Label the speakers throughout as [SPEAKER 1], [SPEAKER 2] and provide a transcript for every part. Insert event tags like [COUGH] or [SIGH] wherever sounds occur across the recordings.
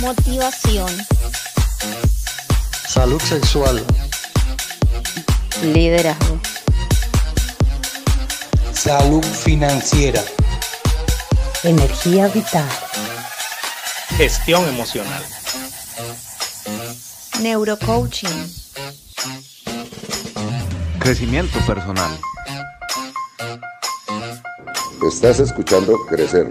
[SPEAKER 1] motivación,
[SPEAKER 2] salud sexual,
[SPEAKER 3] liderazgo,
[SPEAKER 4] salud financiera,
[SPEAKER 5] energía vital,
[SPEAKER 6] gestión emocional,
[SPEAKER 1] neurocoaching,
[SPEAKER 7] crecimiento personal.
[SPEAKER 8] Estás escuchando Crecer.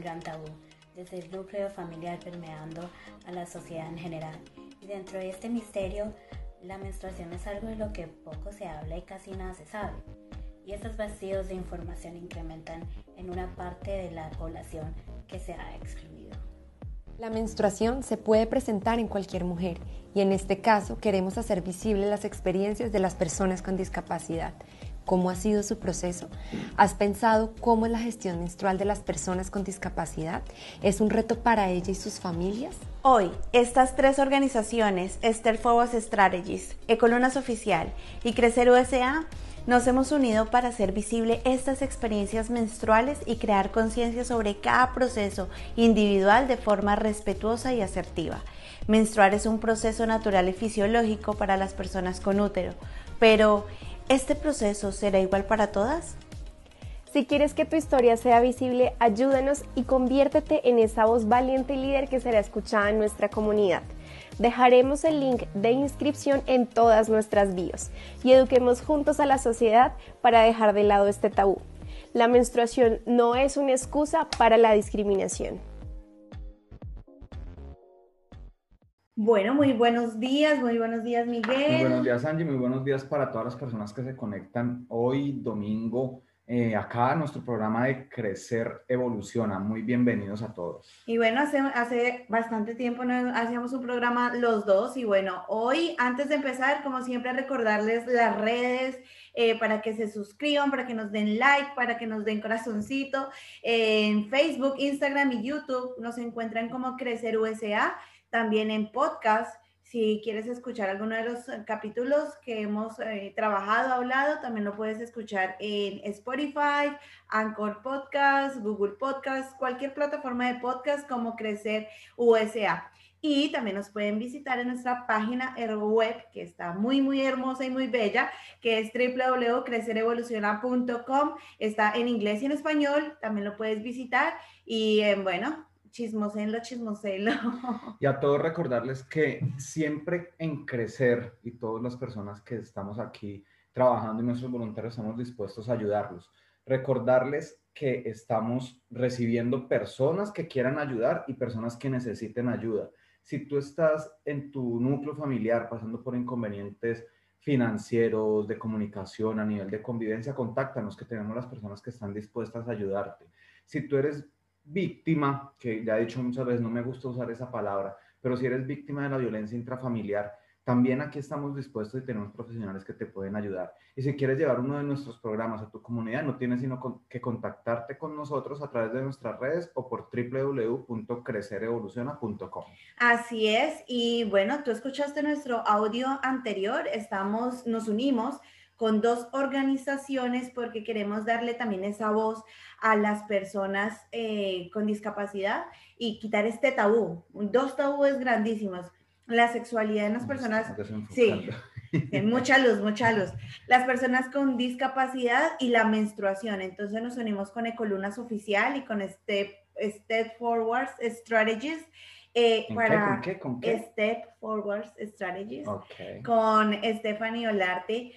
[SPEAKER 9] Gran tabú, desde el núcleo familiar permeando a la sociedad en general. Y dentro de este misterio, la menstruación es algo de lo que poco se habla y casi nada se sabe. Y estos vacíos de información incrementan en una parte de la población que se ha excluido.
[SPEAKER 10] La menstruación se puede presentar en cualquier mujer y en este caso queremos hacer visibles las experiencias de las personas con discapacidad. ¿Cómo ha sido su proceso? ¿Has pensado cómo es la gestión menstrual de las personas con discapacidad? ¿Es un reto para ella y sus familias?
[SPEAKER 11] Hoy, estas tres organizaciones, Esther Forward Strategies, Ecolunas Oficial y Crecer USA, nos hemos unido para hacer visible estas experiencias menstruales y crear conciencia sobre cada proceso individual de forma respetuosa y asertiva. Menstruar es un proceso natural y fisiológico para las personas con útero, pero ¿este proceso será igual para todas?
[SPEAKER 12] Si quieres que tu historia sea visible, ayúdanos y conviértete en esa voz valiente y líder que será escuchada en nuestra comunidad. Dejaremos el link de inscripción en todas nuestras bios y eduquemos juntos a la sociedad para dejar de lado este tabú. La menstruación no es una excusa para la discriminación.
[SPEAKER 13] Bueno, muy buenos días, muy buenos días Miguel.
[SPEAKER 14] Muy buenos días Angie, muy buenos días para todas las personas que se conectan hoy domingo eh, acá nuestro programa de Crecer Evoluciona. Muy bienvenidos a todos.
[SPEAKER 13] Y bueno, hace, hace bastante tiempo no hacíamos un programa los dos y bueno, hoy antes de empezar, como siempre, recordarles las redes eh, para que se suscriban, para que nos den like, para que nos den corazoncito. en Facebook, Instagram y YouTube nos encuentran como Crecer USA, también en podcast si quieres escuchar alguno de los eh, capítulos que hemos eh, trabajado, hablado, también lo puedes escuchar en Spotify, Anchor Podcast, Google Podcast, cualquier plataforma de podcast como Crecer USA. Y también nos pueden visitar en nuestra página web, que está muy, muy hermosa y muy bella, que es www.crecerevoluciona.com. Está en inglés y en español, también lo puedes visitar. Y eh, bueno, chismoselo, chismoselo. [LAUGHS]
[SPEAKER 14] Y a todos recordarles que siempre en crecer y todas las personas que estamos aquí trabajando y nuestros voluntarios estamos dispuestos a ayudarlos. Recordarles que estamos recibiendo personas que quieran ayudar y personas que necesiten ayuda. Si tú estás en tu núcleo familiar pasando por inconvenientes financieros, de comunicación, a nivel de convivencia, contáctanos que tenemos las personas que están dispuestas a ayudarte. Si tú eres víctima, que ya he dicho muchas veces, no me gusta usar esa palabra, pero si eres víctima de la violencia intrafamiliar, también aquí estamos dispuestos y tenemos profesionales que te pueden ayudar. Y si quieres llevar uno de nuestros programas a tu comunidad, no tienes sino que contactarte con nosotros a través de nuestras redes o por www.crecerevoluciona.com.
[SPEAKER 13] Así es. Y bueno, tú escuchaste nuestro audio anterior. Estamos, nos unimos con dos organizaciones porque queremos darle también esa voz a las personas eh, con discapacidad y quitar este tabú. Dos tabúes grandísimos. La sexualidad en las personas... Sí, [LAUGHS] mucha luz, mucha luz. Las personas con discapacidad y la menstruación. Entonces nos unimos con Ecolunas Oficial y con Step, Step Forward Strategies. Eh, para
[SPEAKER 14] qué, ¿Con qué?
[SPEAKER 13] Step Forward Strategies. Con Stephanie Olarte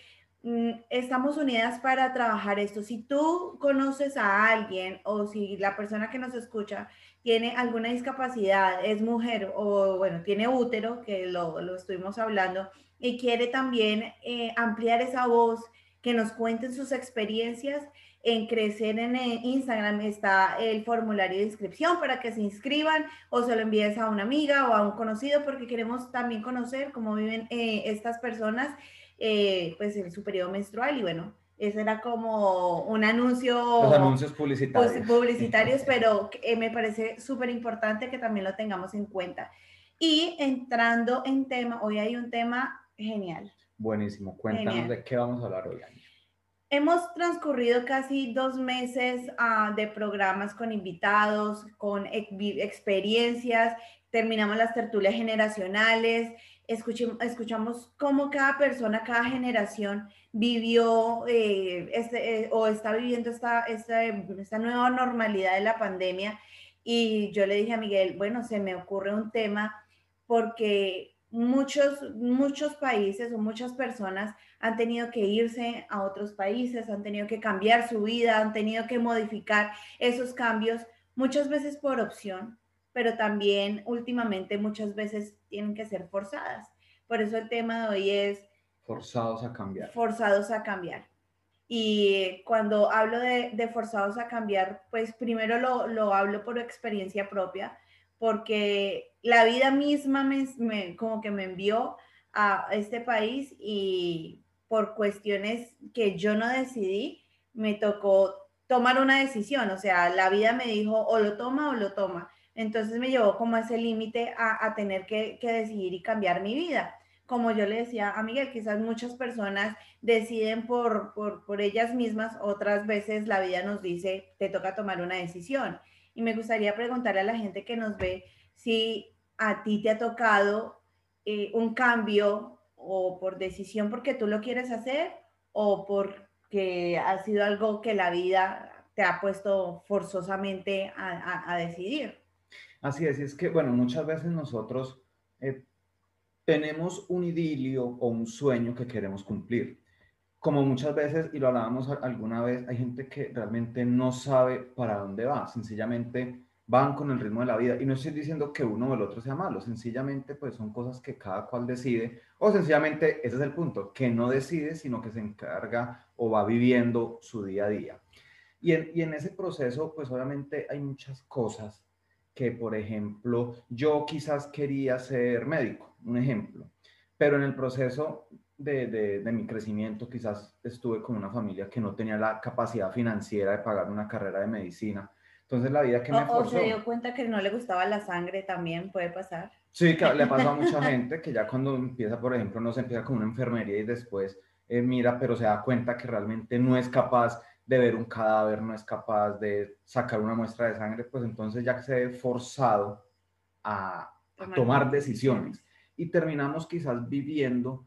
[SPEAKER 13] estamos unidas para trabajar esto. Si tú conoces a alguien o si la persona que nos escucha tiene alguna discapacidad, es mujer o bueno, tiene útero, que lo, lo estuvimos hablando, y quiere también eh, ampliar esa voz, que nos cuenten sus experiencias, en Crecer en Instagram está el formulario de inscripción para que se inscriban o se lo envíes a una amiga o a un conocido porque queremos también conocer cómo viven eh, estas personas eh, pues en su periodo menstrual y bueno, ese era como un anuncio.
[SPEAKER 14] Los anuncios publicitarios.
[SPEAKER 13] Pues, publicitarios, pero eh, me parece súper importante que también lo tengamos en cuenta. Y entrando en tema, hoy hay un tema genial.
[SPEAKER 14] Buenísimo, cuéntanos de qué vamos a hablar hoy.
[SPEAKER 13] Hemos transcurrido casi dos meses uh, de programas con invitados, con experiencias, terminamos las tertulias generacionales, escuchamos cómo cada persona, cada generación vivió eh, este, eh, o está viviendo esta, esta, esta nueva normalidad de la pandemia. Y yo le dije a Miguel, bueno, se me ocurre un tema porque muchos, muchos países o muchas personas han tenido que irse a otros países, han tenido que cambiar su vida, han tenido que modificar esos cambios, muchas veces por opción, pero también últimamente muchas veces tienen que ser forzadas. Por eso el tema de hoy es...
[SPEAKER 14] Forzados a cambiar.
[SPEAKER 13] Forzados a cambiar. Y cuando hablo de, forzados a cambiar, pues primero lo, lo hablo por experiencia propia, porque la vida misma me, como que me envió a este país y por cuestiones que yo no decidí, me tocó tomar una decisión, o sea, la vida me dijo o lo toma o lo toma. Entonces me llevó como a ese límite a, tener que, decidir y cambiar mi vida. Como yo le decía a Miguel, quizás muchas personas deciden por, por, por ellas mismas, otras veces la vida nos dice, te toca tomar una decisión. Y me gustaría preguntarle a la gente que nos ve si a ti te ha tocado eh, un cambio o por decisión porque tú lo quieres hacer o porque ha sido algo que la vida te ha puesto forzosamente a, decidir.
[SPEAKER 14] Así es, y es que, bueno, muchas veces nosotros eh, tenemos un idilio o un sueño que queremos cumplir como muchas veces, y lo hablábamos alguna vez, hay gente que realmente no sabe para dónde va, sencillamente van con el ritmo de la vida. Y no estoy diciendo que uno o el otro sea malo, sencillamente pues son cosas que cada cual decide, o sencillamente ese es el punto, que no decide, sino que se encarga o va viviendo su día a día. Y en, y en ese proceso, pues obviamente hay muchas cosas que, por ejemplo, yo quizás quería ser médico, un ejemplo, pero en el proceso de, de, mi crecimiento, quizás estuve con una familia que no tenía la capacidad financiera de pagar una carrera de medicina. Entonces la vida que me forzó...
[SPEAKER 13] O se dio cuenta que no le gustaba la sangre también, puede pasar.
[SPEAKER 14] Sí, que le pasa a [LAUGHS] mucha gente que ya cuando empieza, por ejemplo, no se empieza con una enfermería y después eh, mira, pero se da cuenta que realmente no es capaz de ver un cadáver, no es capaz de sacar una muestra de sangre, pues entonces ya se ve forzado a, a tomar decisiones. Y terminamos quizás viviendo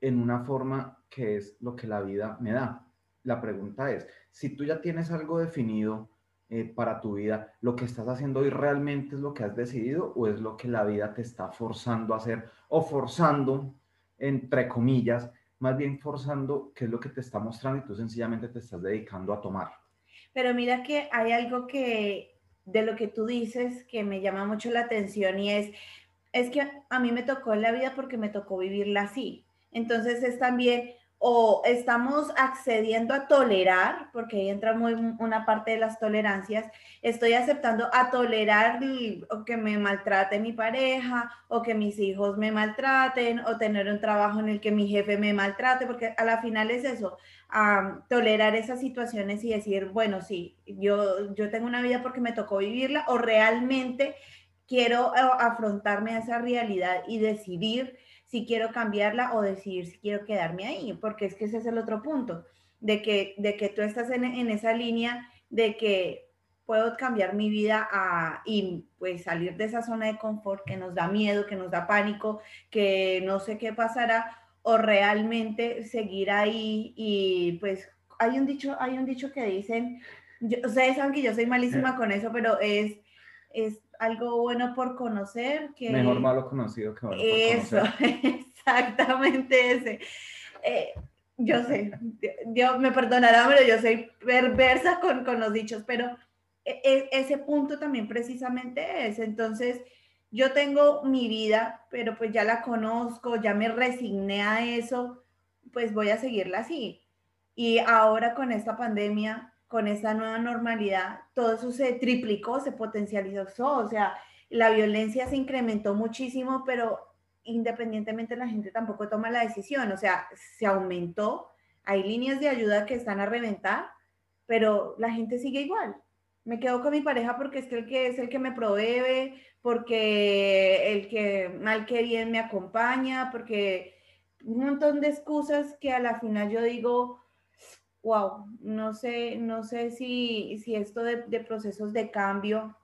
[SPEAKER 14] en una forma que es lo que la vida me da. La pregunta es, si tú ya tienes algo definido eh, para tu vida, ¿lo que estás haciendo hoy realmente es lo que has decidido o es lo que la vida te está forzando a hacer o forzando, entre comillas, más bien forzando qué es lo que te está mostrando y tú sencillamente te estás dedicando a tomar?
[SPEAKER 13] Pero mira que hay algo que de lo que tú dices que me llama mucho la atención y es, es que a mí me tocó la vida porque me tocó vivirla así. Entonces es también, o estamos accediendo a tolerar, porque ahí entra muy una parte de las tolerancias, estoy aceptando a tolerar o que me maltrate mi pareja, o que mis hijos me maltraten, o tener un trabajo en el que mi jefe me maltrate, porque a la final es eso, tolerar esas situaciones y decir, bueno, sí, yo, yo tengo una vida porque me tocó vivirla, o realmente quiero eh, afrontarme a esa realidad y decidir si quiero cambiarla o decidir si quiero quedarme ahí, porque es que ese es el otro punto, de que, de que tú estás en, esa línea de que puedo cambiar mi vida a, y pues salir de esa zona de confort que nos da miedo, que nos da pánico, que no sé qué pasará, o realmente seguir ahí y pues hay un dicho, hay un dicho que dicen, ustedes saben que yo soy malísima con eso, pero es, es algo bueno por conocer. Que...
[SPEAKER 14] Mejor malo conocido que bueno
[SPEAKER 13] Eso, [LAUGHS] exactamente ese. Eh, yo sé, Dios me perdonará, pero yo soy perversa con, con los dichos, pero e, e, ese punto también precisamente es. Entonces, yo tengo mi vida, pero pues ya la conozco, ya me resigné a eso, pues voy a seguirla así. Y ahora con esta pandemia, con esa nueva normalidad, todo eso se triplicó, se potencializó, o sea, la violencia se incrementó muchísimo, pero independientemente la gente tampoco toma la decisión, o sea, se aumentó, hay líneas de ayuda que están a reventar, pero la gente sigue igual. Me quedo con mi pareja porque es el que es el que me provee, porque el que mal que bien me acompaña, porque un montón de excusas que a la final yo digo, wow, no sé, no sé si, si esto de, de procesos de cambio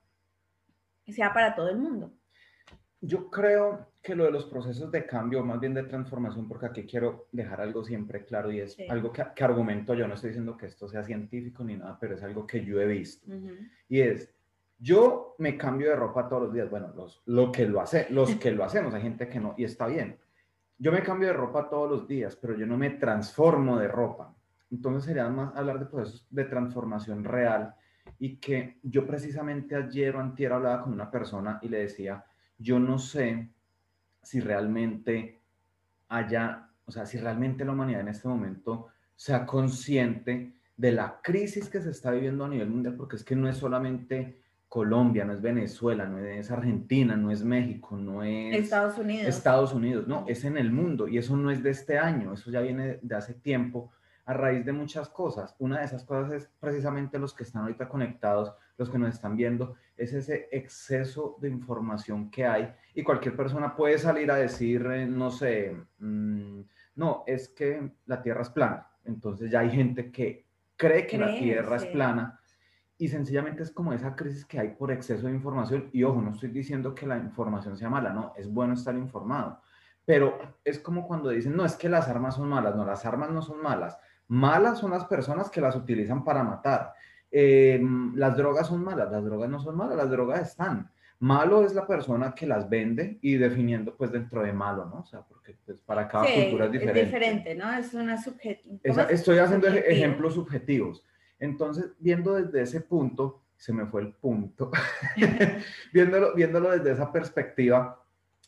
[SPEAKER 13] sea para todo el mundo.
[SPEAKER 14] Yo creo que lo de los procesos de cambio, más bien de transformación, porque aquí quiero dejar algo siempre claro y es
[SPEAKER 13] Sí.
[SPEAKER 14] algo que, que argumento yo, no estoy diciendo que esto sea científico ni nada, pero es algo que yo he visto. Y es, yo me cambio de ropa todos los días, bueno, los, lo que lo hace, los que lo hacemos, hay gente que no, y está bien. Yo me cambio de ropa todos los días, pero yo no me transformo de ropa. Entonces sería más hablar de procesos de transformación real y que yo precisamente ayer o antier hablaba con una persona y le decía, yo no sé si realmente haya, o sea, si realmente la humanidad en este momento sea consciente de la crisis que se está viviendo a nivel mundial, porque es que no es solamente Colombia, no es Venezuela, no es Argentina, no es México, no es
[SPEAKER 13] Estados Unidos.
[SPEAKER 14] Estados Unidos, no, es en el mundo y eso no es de este año, eso ya viene de hace tiempo a raíz de muchas cosas. Una de esas cosas es precisamente los que están ahorita conectados, los que nos están viendo, es ese exceso de información que hay y cualquier persona puede salir a decir, eh, no sé, mm, no, es que la Tierra es plana. Entonces ya hay gente que cree que la Tierra es plana y sencillamente es como esa crisis que hay por exceso de información. Y ojo, no estoy diciendo que la información sea mala, no, es bueno estar informado. Pero es como cuando dicen, no, es que las armas son malas. No, las armas no son malas. Malas son las personas que las utilizan para matar. Eh, las drogas son malas, las drogas no son malas, las drogas están. Malo es la persona que las vende y definiendo pues dentro de malo, ¿no? O sea, porque pues, para cada
[SPEAKER 13] Sí,
[SPEAKER 14] cultura es diferente.
[SPEAKER 13] diferente, ¿no? Es una subjetiva.
[SPEAKER 14] Esa- estoy haciendo ej- ejemplos subjetivos. Entonces, viendo desde ese punto, se me fue el punto, [LAUGHS] viéndolo, viéndolo desde esa perspectiva,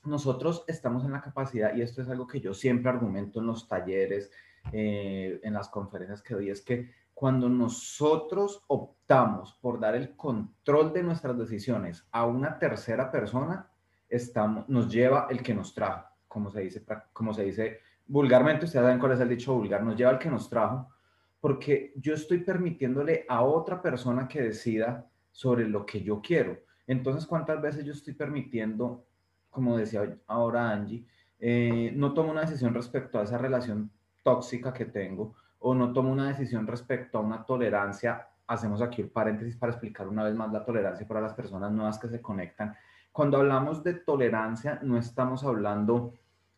[SPEAKER 14] nosotros estamos en la capacidad, y esto es algo que yo siempre argumento en los talleres, eh, en las conferencias que doy, es que cuando nosotros optamos por dar el control de nuestras decisiones a una tercera persona, estamos, nos lleva el que nos trajo, como se dice, como se dice vulgarmente, ustedes saben cuál es el dicho vulgar, nos lleva el que nos trajo, porque yo estoy permitiéndole a otra persona que decida sobre lo que yo quiero. Entonces, ¿cuántas veces yo estoy permitiendo, como decía ahora Angie, eh, no tomo una decisión respecto a esa relación tóxica que tengo o no tomo una decisión respecto a una tolerancia? Hacemos aquí un paréntesis para explicar una vez más la tolerancia para las personas nuevas que se conectan. Cuando hablamos de tolerancia, no estamos hablando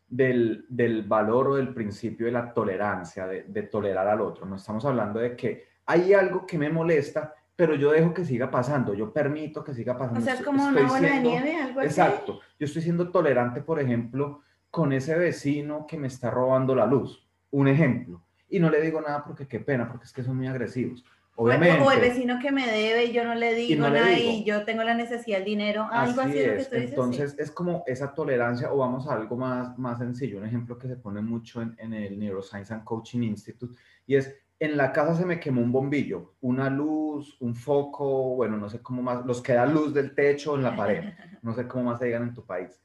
[SPEAKER 14] del, del valor o del principio de la tolerancia, de, de tolerar al otro. No estamos hablando de que hay algo que me molesta, pero yo dejo que siga pasando, yo permito que siga pasando.
[SPEAKER 13] O sea, es
[SPEAKER 14] Estoy-
[SPEAKER 13] como una
[SPEAKER 14] estoy
[SPEAKER 13] bola de
[SPEAKER 14] siendo-
[SPEAKER 13] nieve, algo así.
[SPEAKER 14] Exacto. Yo estoy siendo tolerante, por ejemplo, con ese vecino que me está robando la luz. Un ejemplo. Y no le digo nada porque qué pena, porque es que son muy agresivos.
[SPEAKER 13] El-
[SPEAKER 14] Obviamente.
[SPEAKER 13] O el vecino que me debe y yo no le digo
[SPEAKER 14] no le
[SPEAKER 13] nada
[SPEAKER 14] digo.
[SPEAKER 13] y yo tengo la necesidad del dinero. Algo así,
[SPEAKER 14] Así
[SPEAKER 13] es lo que tú dices. sí.
[SPEAKER 14] Entonces es como esa tolerancia o vamos a algo más, más sencillo, un ejemplo que se pone mucho en, en el Neuroscience and Coaching Institute y es, en la casa se me quemó un bombillo, una luz, un foco, bueno, no sé cómo más, los que da luz del techo en la pared, [LAUGHS] no sé cómo más se digan en tu país.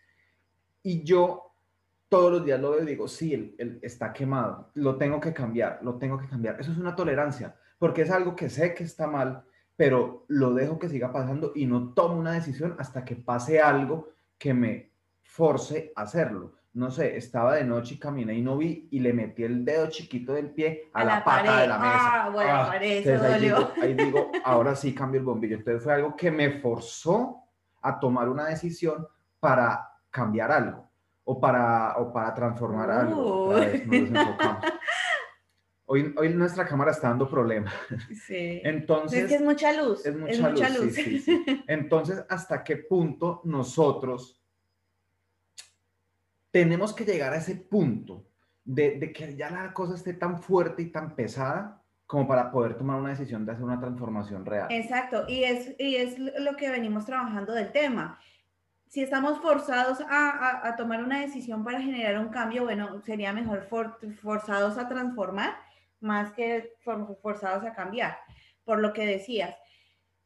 [SPEAKER 14] Y yo todos los días lo veo y digo, sí, él, él está quemado, lo tengo que cambiar, lo tengo que cambiar. Eso es una tolerancia, porque es algo que sé que está mal, pero lo dejo que siga pasando y no tomo una decisión hasta que pase algo que me force a hacerlo. No sé, estaba de noche y caminé y no vi y le metí el dedo chiquito del pie a,
[SPEAKER 13] A
[SPEAKER 14] la,
[SPEAKER 13] la
[SPEAKER 14] pata
[SPEAKER 13] pared.
[SPEAKER 14] de la mesa.
[SPEAKER 13] Ah, bueno, pared, eso
[SPEAKER 14] ahí digo, ahí digo, ahora sí cambio el bombillo. Entonces fue algo que me forzó a tomar una decisión para cambiar algo o para, o para transformar algo. Vez. Hoy, hoy nuestra cámara está dando problemas.
[SPEAKER 13] Sí.
[SPEAKER 14] Entonces,
[SPEAKER 13] es que es mucha luz.
[SPEAKER 14] es mucha, luz.
[SPEAKER 13] luz.
[SPEAKER 14] sí, sí, sí. Entonces, ¿hasta qué punto nosotros tenemos que llegar a ese punto de, de que ya la cosa esté tan fuerte y tan pesada como para poder tomar una decisión de hacer una transformación real?
[SPEAKER 13] Exacto, y es, y es lo que venimos trabajando del tema. Si estamos forzados a, a- a tomar una decisión para generar un cambio, bueno, sería mejor for- forzados a transformar más que for- forzados a cambiar, por lo que decías.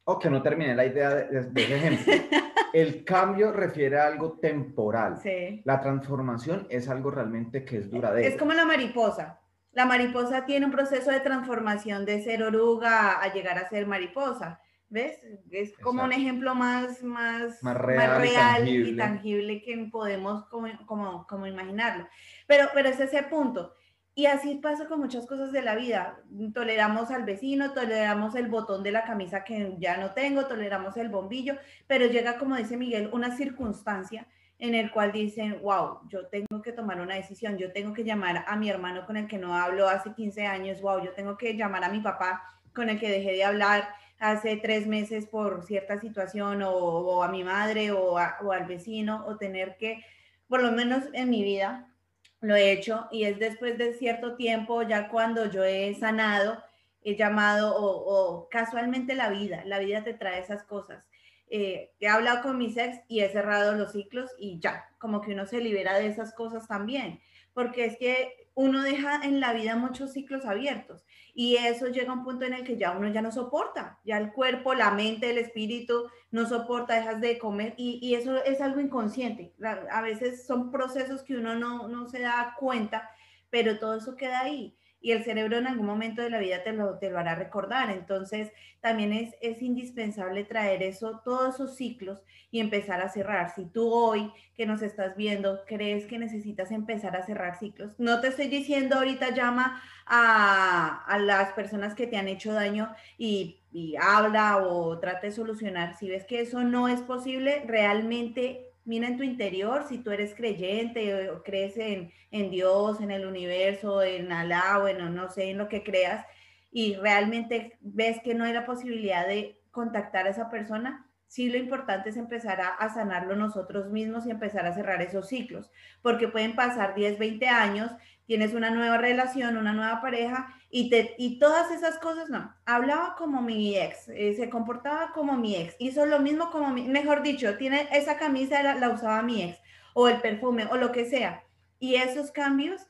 [SPEAKER 14] O que no terminé la idea de, de- de ese ejemplo. [LAUGHS] El cambio refiere a algo temporal.
[SPEAKER 13] Sí.
[SPEAKER 14] La transformación es algo realmente que es duradero.
[SPEAKER 13] Es como la mariposa. La mariposa tiene un proceso de transformación de ser oruga a llegar a ser mariposa. ¿Ves? Es como un ejemplo más, más,
[SPEAKER 14] Más real y
[SPEAKER 13] y
[SPEAKER 14] tangible.
[SPEAKER 13] tangible que podemos como, como, como imaginarlo. Pero, pero es ese punto. Y así pasa con muchas cosas de la vida. Toleramos al vecino, toleramos el botón de la camisa que ya no tengo, toleramos el bombillo, pero llega, como dice Miguel, una circunstancia en el cual dicen, wow, yo tengo que tomar una decisión, yo tengo que llamar a mi hermano con el que no hablo hace 15 años, wow, yo tengo que llamar a mi papá con el que dejé de hablar hace tres meses por cierta situación o, a mi madre o, al vecino o tener que, por lo menos en mi vida, lo he hecho y es después de cierto tiempo, ya cuando yo he sanado, he llamado o, casualmente la vida, la vida te trae esas cosas. Eh, he hablado con mis ex y he cerrado los ciclos y ya, como que uno se libera de esas cosas también, porque es que uno deja en la vida muchos ciclos abiertos y eso llega a un punto en el que ya uno ya no soporta, ya el cuerpo, la mente, el espíritu no soporta, dejas de comer y, eso es algo inconsciente. A veces son procesos que uno no, no se da cuenta, pero todo eso queda ahí y el cerebro en algún momento de la vida te lo, te lo hará recordar. Entonces, también es, es indispensable traer eso, todos esos ciclos y empezar a cerrar. Si tú hoy que nos estás viendo crees que necesitas empezar a cerrar ciclos, no te estoy diciendo ahorita llama a, a las personas que te han hecho daño y, y habla o trate de solucionar. Si ves que eso no es posible, realmente mira en tu interior si tú eres creyente o crees en, en Dios, en el universo, en Alá, bueno, no sé, en lo que creas, y realmente ves que no hay la posibilidad de contactar a esa persona, sí lo importante es empezar a, sanarlo nosotros mismos y empezar a cerrar esos ciclos, porque pueden pasar 10, 20 años tienes una nueva relación, una nueva pareja y, te, y todas esas cosas, no, hablaba como mi ex, eh, se comportaba como mi ex, hizo lo mismo como mi, mejor dicho, tiene esa camisa la, la usaba mi ex, o el perfume, o lo que sea. Y esos cambios,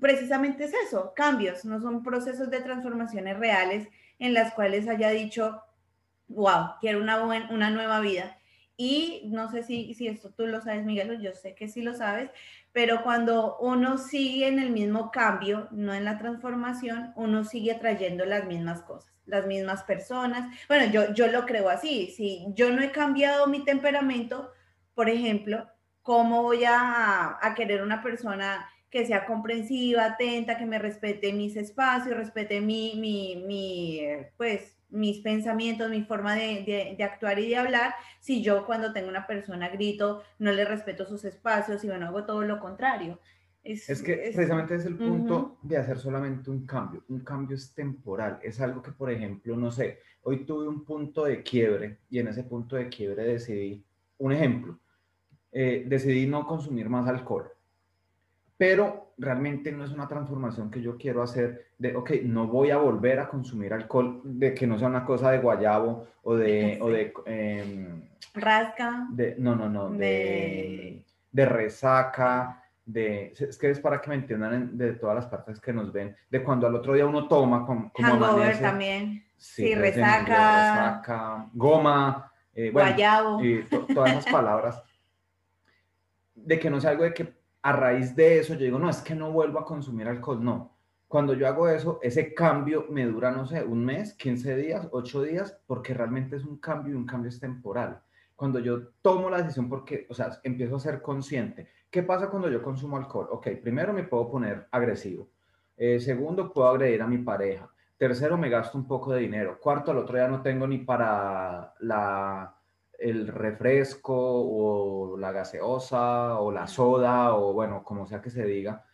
[SPEAKER 13] precisamente es eso, cambios, no son procesos de transformaciones reales en las cuales haya dicho, wow, quiero una, una nueva vida. Y no sé si, si esto tú lo sabes, Miguel, yo sé que sí lo sabes, pero cuando uno sigue en el mismo cambio, no en la transformación, uno sigue trayendo las mismas cosas, las mismas personas. Bueno, yo, yo lo creo así, si yo no he cambiado mi temperamento, por ejemplo, ¿cómo voy a, a querer una persona que sea comprensiva, atenta, que me respete mis espacios, respete mi, mi, mi pues, mis pensamientos, mi forma de, actuar y de hablar, si yo cuando tengo una persona grito, no le respeto sus espacios y bueno, hago todo lo contrario.
[SPEAKER 14] Es, que precisamente es el punto de hacer solamente un cambio. Un cambio es temporal. Es algo que, por ejemplo, no sé, hoy tuve un punto de quiebre y en ese punto de quiebre decidí, un ejemplo, eh, decidí no consumir más alcohol pero realmente no es una transformación que yo quiero hacer de, ok, no voy a volver a consumir alcohol, de que no sea una cosa de guayabo o de... O de em,
[SPEAKER 13] Rasca.
[SPEAKER 14] De, no, no, no, de, de, resaca, de... Es que es para que me entiendan de todas las partes que nos ven, de cuando al otro día uno toma como,
[SPEAKER 13] Hangover también. Sí, resaca.
[SPEAKER 14] goma,
[SPEAKER 13] eh, guayabo.
[SPEAKER 14] Y todas esas palabras. De que no sea algo de que a raíz de eso yo digo, no, es que no vuelvo a consumir alcohol, no. Cuando yo hago eso, ese cambio me dura, no sé, un mes, 15 días, 8 días, porque realmente es un cambio y un cambio es temporal. Cuando yo tomo la decisión porque, o sea, empiezo a ser consciente. ¿Qué pasa cuando yo consumo alcohol? Ok, primero me puedo poner agresivo. Eh, segundo, puedo agredir a mi pareja. Tercero, me gasto un poco de dinero. Cuarto, al otro día no tengo ni para la, el refresco o la gaseosa o la soda o bueno, como sea que se diga,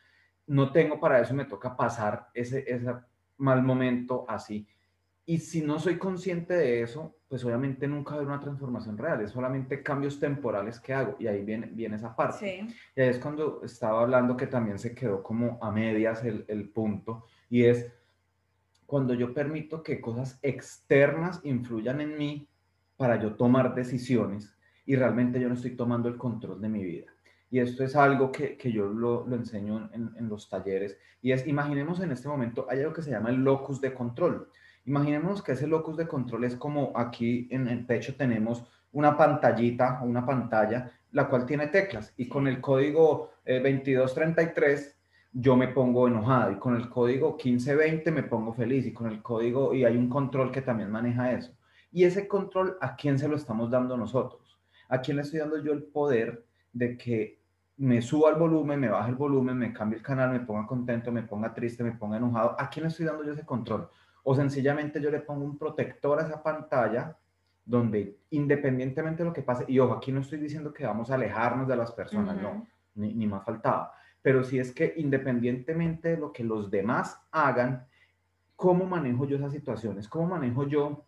[SPEAKER 14] no tengo para eso, me toca pasar ese, ese mal momento así. Y si no soy consciente de eso, pues obviamente nunca va a haber una transformación real, es solamente cambios temporales que hago y ahí viene, viene esa parte. Y ahí es cuando estaba hablando que también se quedó como a medias el, el punto y es cuando yo permito que cosas externas influyan en mí para yo tomar decisiones y realmente yo no estoy tomando el control de mi vida. Y esto es algo que, que yo lo, enseño en, los talleres. Y es, imaginemos en este momento, hay algo que se llama el locus de control. Imaginemos que ese locus de control es como aquí en el pecho tenemos una pantallita o una pantalla, la cual tiene teclas. Y con el código 2233 eh, yo me pongo enojado. Y con el código 1520 me pongo feliz. Y con el código, y hay un control que también maneja eso. Y ese control, ¿a quién se lo estamos dando nosotros? ¿A quién le estoy dando yo el poder de que me suba el volumen, me baje el volumen, me cambie el canal, me ponga contento, me ponga triste, me ponga enojado. ¿A quién le estoy dando yo ese control? O sencillamente yo le pongo un protector a esa pantalla donde independientemente de lo que pase, y ojo, aquí no estoy diciendo que vamos a alejarnos de las personas, no, ni, ni más faltaba, pero si es que independientemente de lo que los demás hagan, ¿cómo manejo yo esas situaciones? ¿Cómo manejo yo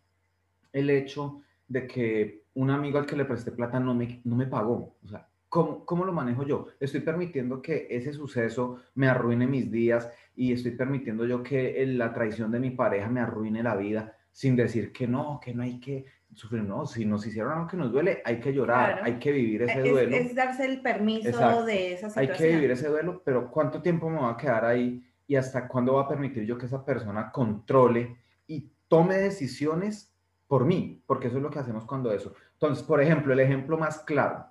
[SPEAKER 14] el hecho de que un amigo al que le presté plata no me, no me pagó? O sea, ¿cómo, ¿cómo lo manejo yo? Estoy permitiendo que ese suceso me arruine mis días y estoy permitiendo yo que la traición de mi pareja me arruine la vida sin decir que no, que no hay que sufrir, no, si nos hicieron algo que nos duele, hay que llorar, hay que vivir ese duelo.
[SPEAKER 13] Es, darse el permiso de esa situación.
[SPEAKER 14] Hay que vivir ese duelo, pero ¿cuánto tiempo me va a quedar ahí y hasta cuándo va a permitir yo que esa persona controle y tome decisiones por mí? Porque eso es lo que hacemos cuando eso. Entonces, por ejemplo, el ejemplo más claro.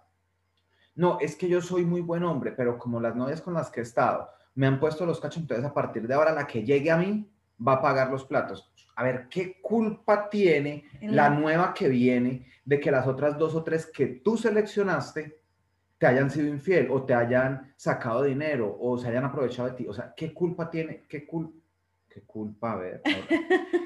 [SPEAKER 14] No, es que yo soy muy buen hombre, pero como las novias con las que he estado me han puesto los cachos, entonces a partir de ahora la que llegue a mí va a pagar los platos. A ver, ¿qué culpa tiene la nueva que viene de que las otras dos o tres que tú seleccionaste te hayan sido infiel o te hayan sacado dinero o se hayan aprovechado de ti? O sea, ¿qué culpa tiene? ¿Qué, qué culpa? A ver,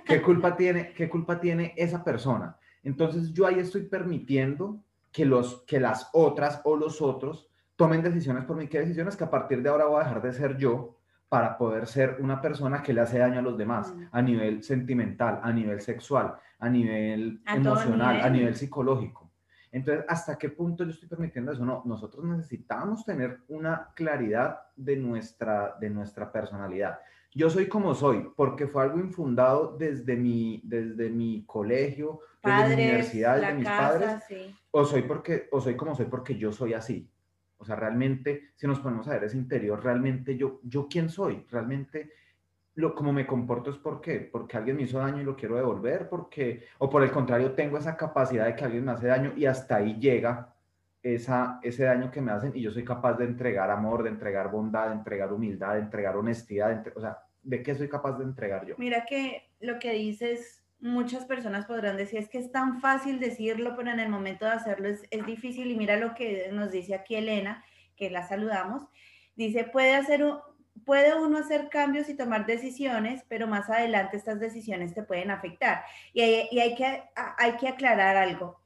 [SPEAKER 14] ¿qué culpa tiene? ¿Qué culpa tiene esa persona? Entonces yo ahí estoy permitiendo que, los, que las otras o los otros tomen decisiones por mí. ¿Qué decisiones? Que a partir de ahora voy a dejar de ser yo para poder ser una persona que le hace daño a los demás mm. a nivel sentimental, a nivel sexual, a nivel emocional, a nivel psicológico. Entonces, ¿hasta qué punto yo estoy permitiendo eso? No, nosotros necesitamos tener una claridad de nuestra, de nuestra personalidad. Yo soy como soy, porque fue algo infundado desde mi, desde mi colegio, desde mi universidad, desde mis padres, o, soy porque, o soy como soy porque yo soy así. O sea, realmente, si nos ponemos a ver ese interior, realmente yo, yo quién soy, realmente lo, como me comporto es por qué, porque alguien me hizo daño y lo quiero devolver, porque, o por el contrario, tengo esa capacidad de que alguien me hace daño y hasta ahí llega esa, ese daño que me hacen y yo soy capaz de entregar amor, de entregar bondad, de entregar humildad, de entregar honestidad, o sea, ¿de qué soy capaz de entregar yo?
[SPEAKER 13] Mira que lo que dices muchas personas podrán decir, es que es tan fácil decirlo, pero en el momento de hacerlo es, difícil. Y mira lo que nos dice aquí Elena, que la saludamos. Dice, puede, hacer puede uno hacer cambios y tomar decisiones, pero más adelante estas decisiones te pueden afectar. Y hay, y hay, que, hay que aclarar algo.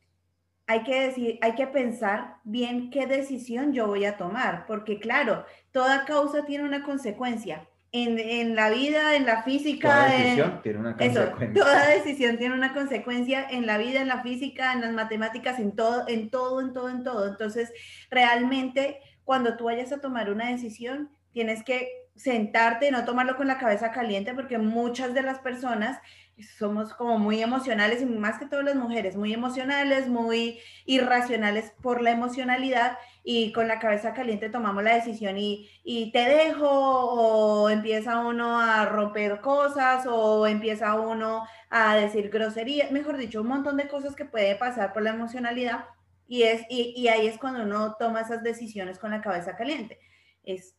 [SPEAKER 13] Hay que decir, hay que pensar bien qué decisión yo voy a tomar, porque claro, toda causa tiene una consecuencia en, la vida, en la física.
[SPEAKER 14] Toda decisión tiene una consecuencia.
[SPEAKER 13] toda decisión tiene una consecuencia en la vida, en la física, en las matemáticas, en todo, en todo, en todo, en todo. Entonces, realmente, cuando tú vayas a tomar una decisión, tienes que sentarte, no tomarlo con la cabeza caliente, porque muchas de las personas somos como muy emocionales y más que todas las mujeres, muy emocionales, muy irracionales por la emocionalidad y con la cabeza caliente tomamos la decisión y, y te dejo o empieza uno a romper cosas o empieza uno a decir groserías, mejor dicho, un montón de cosas que puede pasar por la emocionalidad y, es, y, y ahí es cuando uno toma esas decisiones con la cabeza caliente. Es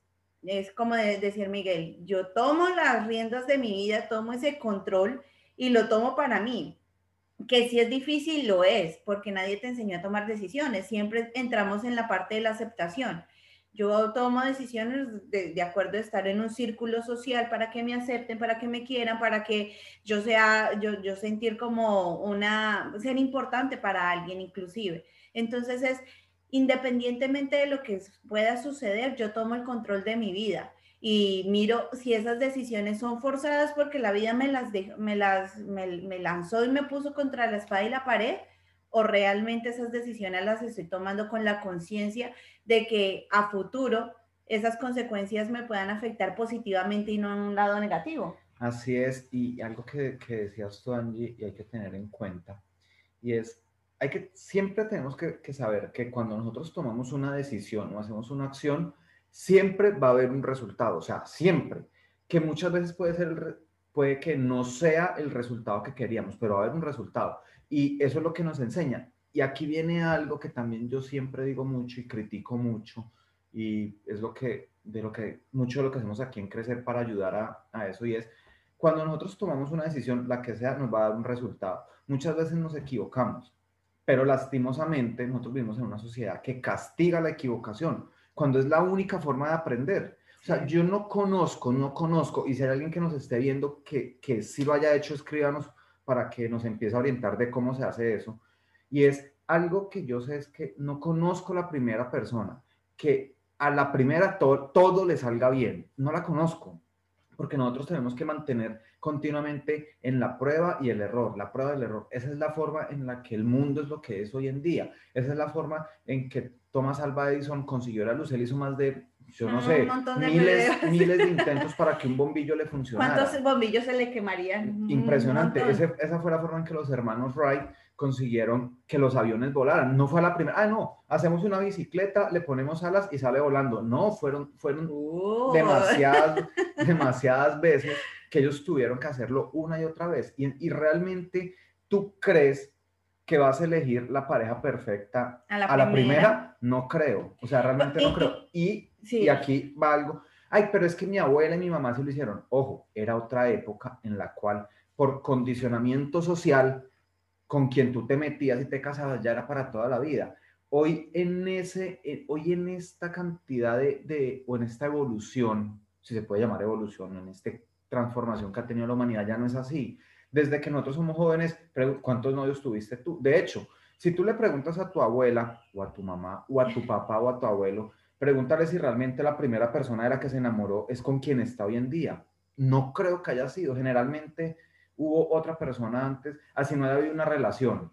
[SPEAKER 13] es como decir Miguel, yo tomo las riendas de mi vida, tomo ese control y lo tomo para mí. Que si es difícil, lo es, porque nadie te enseñó a tomar decisiones. Siempre entramos en la parte de la aceptación. Yo tomo decisiones de, acuerdo a estar en un círculo social para que me acepten, para que me quieran, para que yo sea, yo, yo sentir como una, ser importante para alguien inclusive. Entonces es, independientemente de lo que pueda suceder, yo tomo el control de mi vida y miro si esas decisiones son forzadas porque la vida me las, me las me, lanzó y me puso contra la espada y la pared o realmente esas decisiones las estoy tomando con la conciencia de que a futuro esas consecuencias me puedan afectar positivamente y no en un lado negativo.
[SPEAKER 14] Así es, y algo que, que decías tú, Angie, y hay que tener en cuenta, y es, hay que, siempre tenemos que, que saber que cuando nosotros tomamos una decisión o hacemos una acción, siempre va a haber un resultado, o sea, siempre, que muchas veces puede ser, puede que no sea el resultado que queríamos, pero va a haber un resultado. Y eso es lo que nos enseña. Y aquí viene algo que también yo siempre digo mucho y critico mucho, y es lo que, de lo que, mucho de lo que hacemos aquí en Crecer para ayudar a, a eso, y es, cuando nosotros tomamos una decisión, la que sea, nos va a dar un resultado. Muchas veces nos equivocamos, pero lastimosamente nosotros vivimos en una sociedad que castiga la equivocación cuando es la única forma de aprender. O sea, yo no conozco, no conozco, y si hay alguien que nos esté viendo que, que sí lo haya hecho, escríbanos para que nos empiece a orientar de cómo se hace eso. Y es algo que yo sé es que no conozco la primera persona, que a la primera todo le salga bien. No la conozco, porque nosotros tenemos que mantener continuamente en la prueba y el error, la prueba y el error. Esa es la forma en la que el mundo es lo que es hoy en día. Esa es la forma en que Thomas Alva Edison consiguió la luz. Él hizo más de yo no sé, miles, [LAUGHS] miles de intentos para que un bombillo le funcionara.
[SPEAKER 13] ¿Cuántos bombillos se le quemarían?
[SPEAKER 14] Impresionante. esa fue la forma en que los hermanos Wright consiguieron que los aviones volaran. No fue la primera, ah, no, hacemos una bicicleta, le ponemos alas y sale volando. No, fueron, fueron demasiadas, [LAUGHS] demasiadas veces que ellos tuvieron que hacerlo una y otra vez. Y, y realmente tú crees que vas a elegir la pareja perfecta a la, primera. no creo. O sea, realmente no creo. Y, y aquí va algo. Ay, pero es que mi abuela y mi mamá se lo hicieron. Ojo, era otra época en la cual por condicionamiento social con quien tú te metías y te casabas ya era para toda la vida. Hoy en, ese, hoy en esta cantidad de, de, o en esta evolución, si se puede llamar evolución, en esta transformación que ha tenido la humanidad, ya no es así desde que nosotros somos jóvenes, ¿cuántos novios tuviste tú? De hecho, si tú le preguntas a tu abuela o a tu mamá o a tu papá o a tu abuelo, pregúntale si realmente la primera persona de la que se enamoró es con quien está hoy en día. No creo que haya sido. Generalmente hubo otra persona antes, así no había una relación,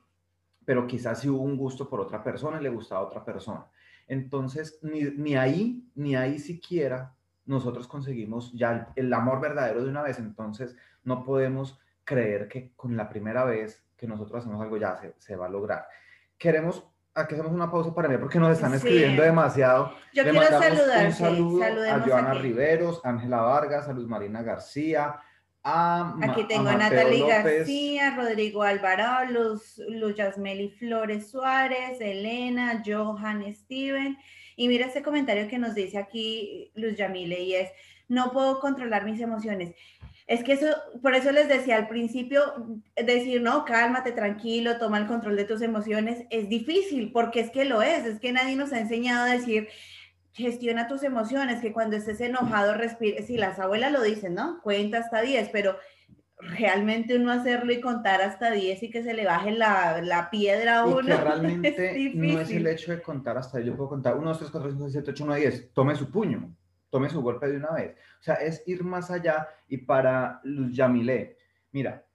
[SPEAKER 14] pero quizás sí hubo un gusto por otra persona y le gustaba a otra persona. Entonces, ni, ni ahí, ni ahí siquiera nosotros conseguimos ya el, el amor verdadero de una vez. Entonces, no podemos creer que con la primera vez que nosotros hacemos algo ya se, se va a lograr. Queremos, aquí hacemos una pausa para mí porque nos están escribiendo demasiado.
[SPEAKER 13] Yo quiero saludar.
[SPEAKER 14] Un saludo a Joana Riveros, Ángela Vargas, a Luz Marina García, a
[SPEAKER 13] Aquí tengo a, Natalie García, Rodrigo Alvarado, Luz, Luz Yasmeli Flores Suárez, Elena, Johan Steven. Y mira este comentario que nos dice aquí Luz Yamile y es, no puedo controlar mis emociones. Es que eso, por eso les decía al principio, decir, no, cálmate, tranquilo, toma el control de tus emociones, es difícil, porque es que lo es, es que nadie nos ha enseñado a decir, gestiona tus emociones, que cuando estés enojado, respire, si las abuelas lo dicen, ¿no? Cuenta hasta 10, pero realmente uno hacerlo y contar hasta 10 y que se le baje la, la piedra a uno.
[SPEAKER 14] Y que [LAUGHS] realmente no es el hecho de contar hasta 10, yo puedo contar 1, 2, 3, 4, 5, 6, 7, 8, 9, 10, tome su puño tome su golpe de una vez. O sea, es ir más allá y para Luz Yamile, mira,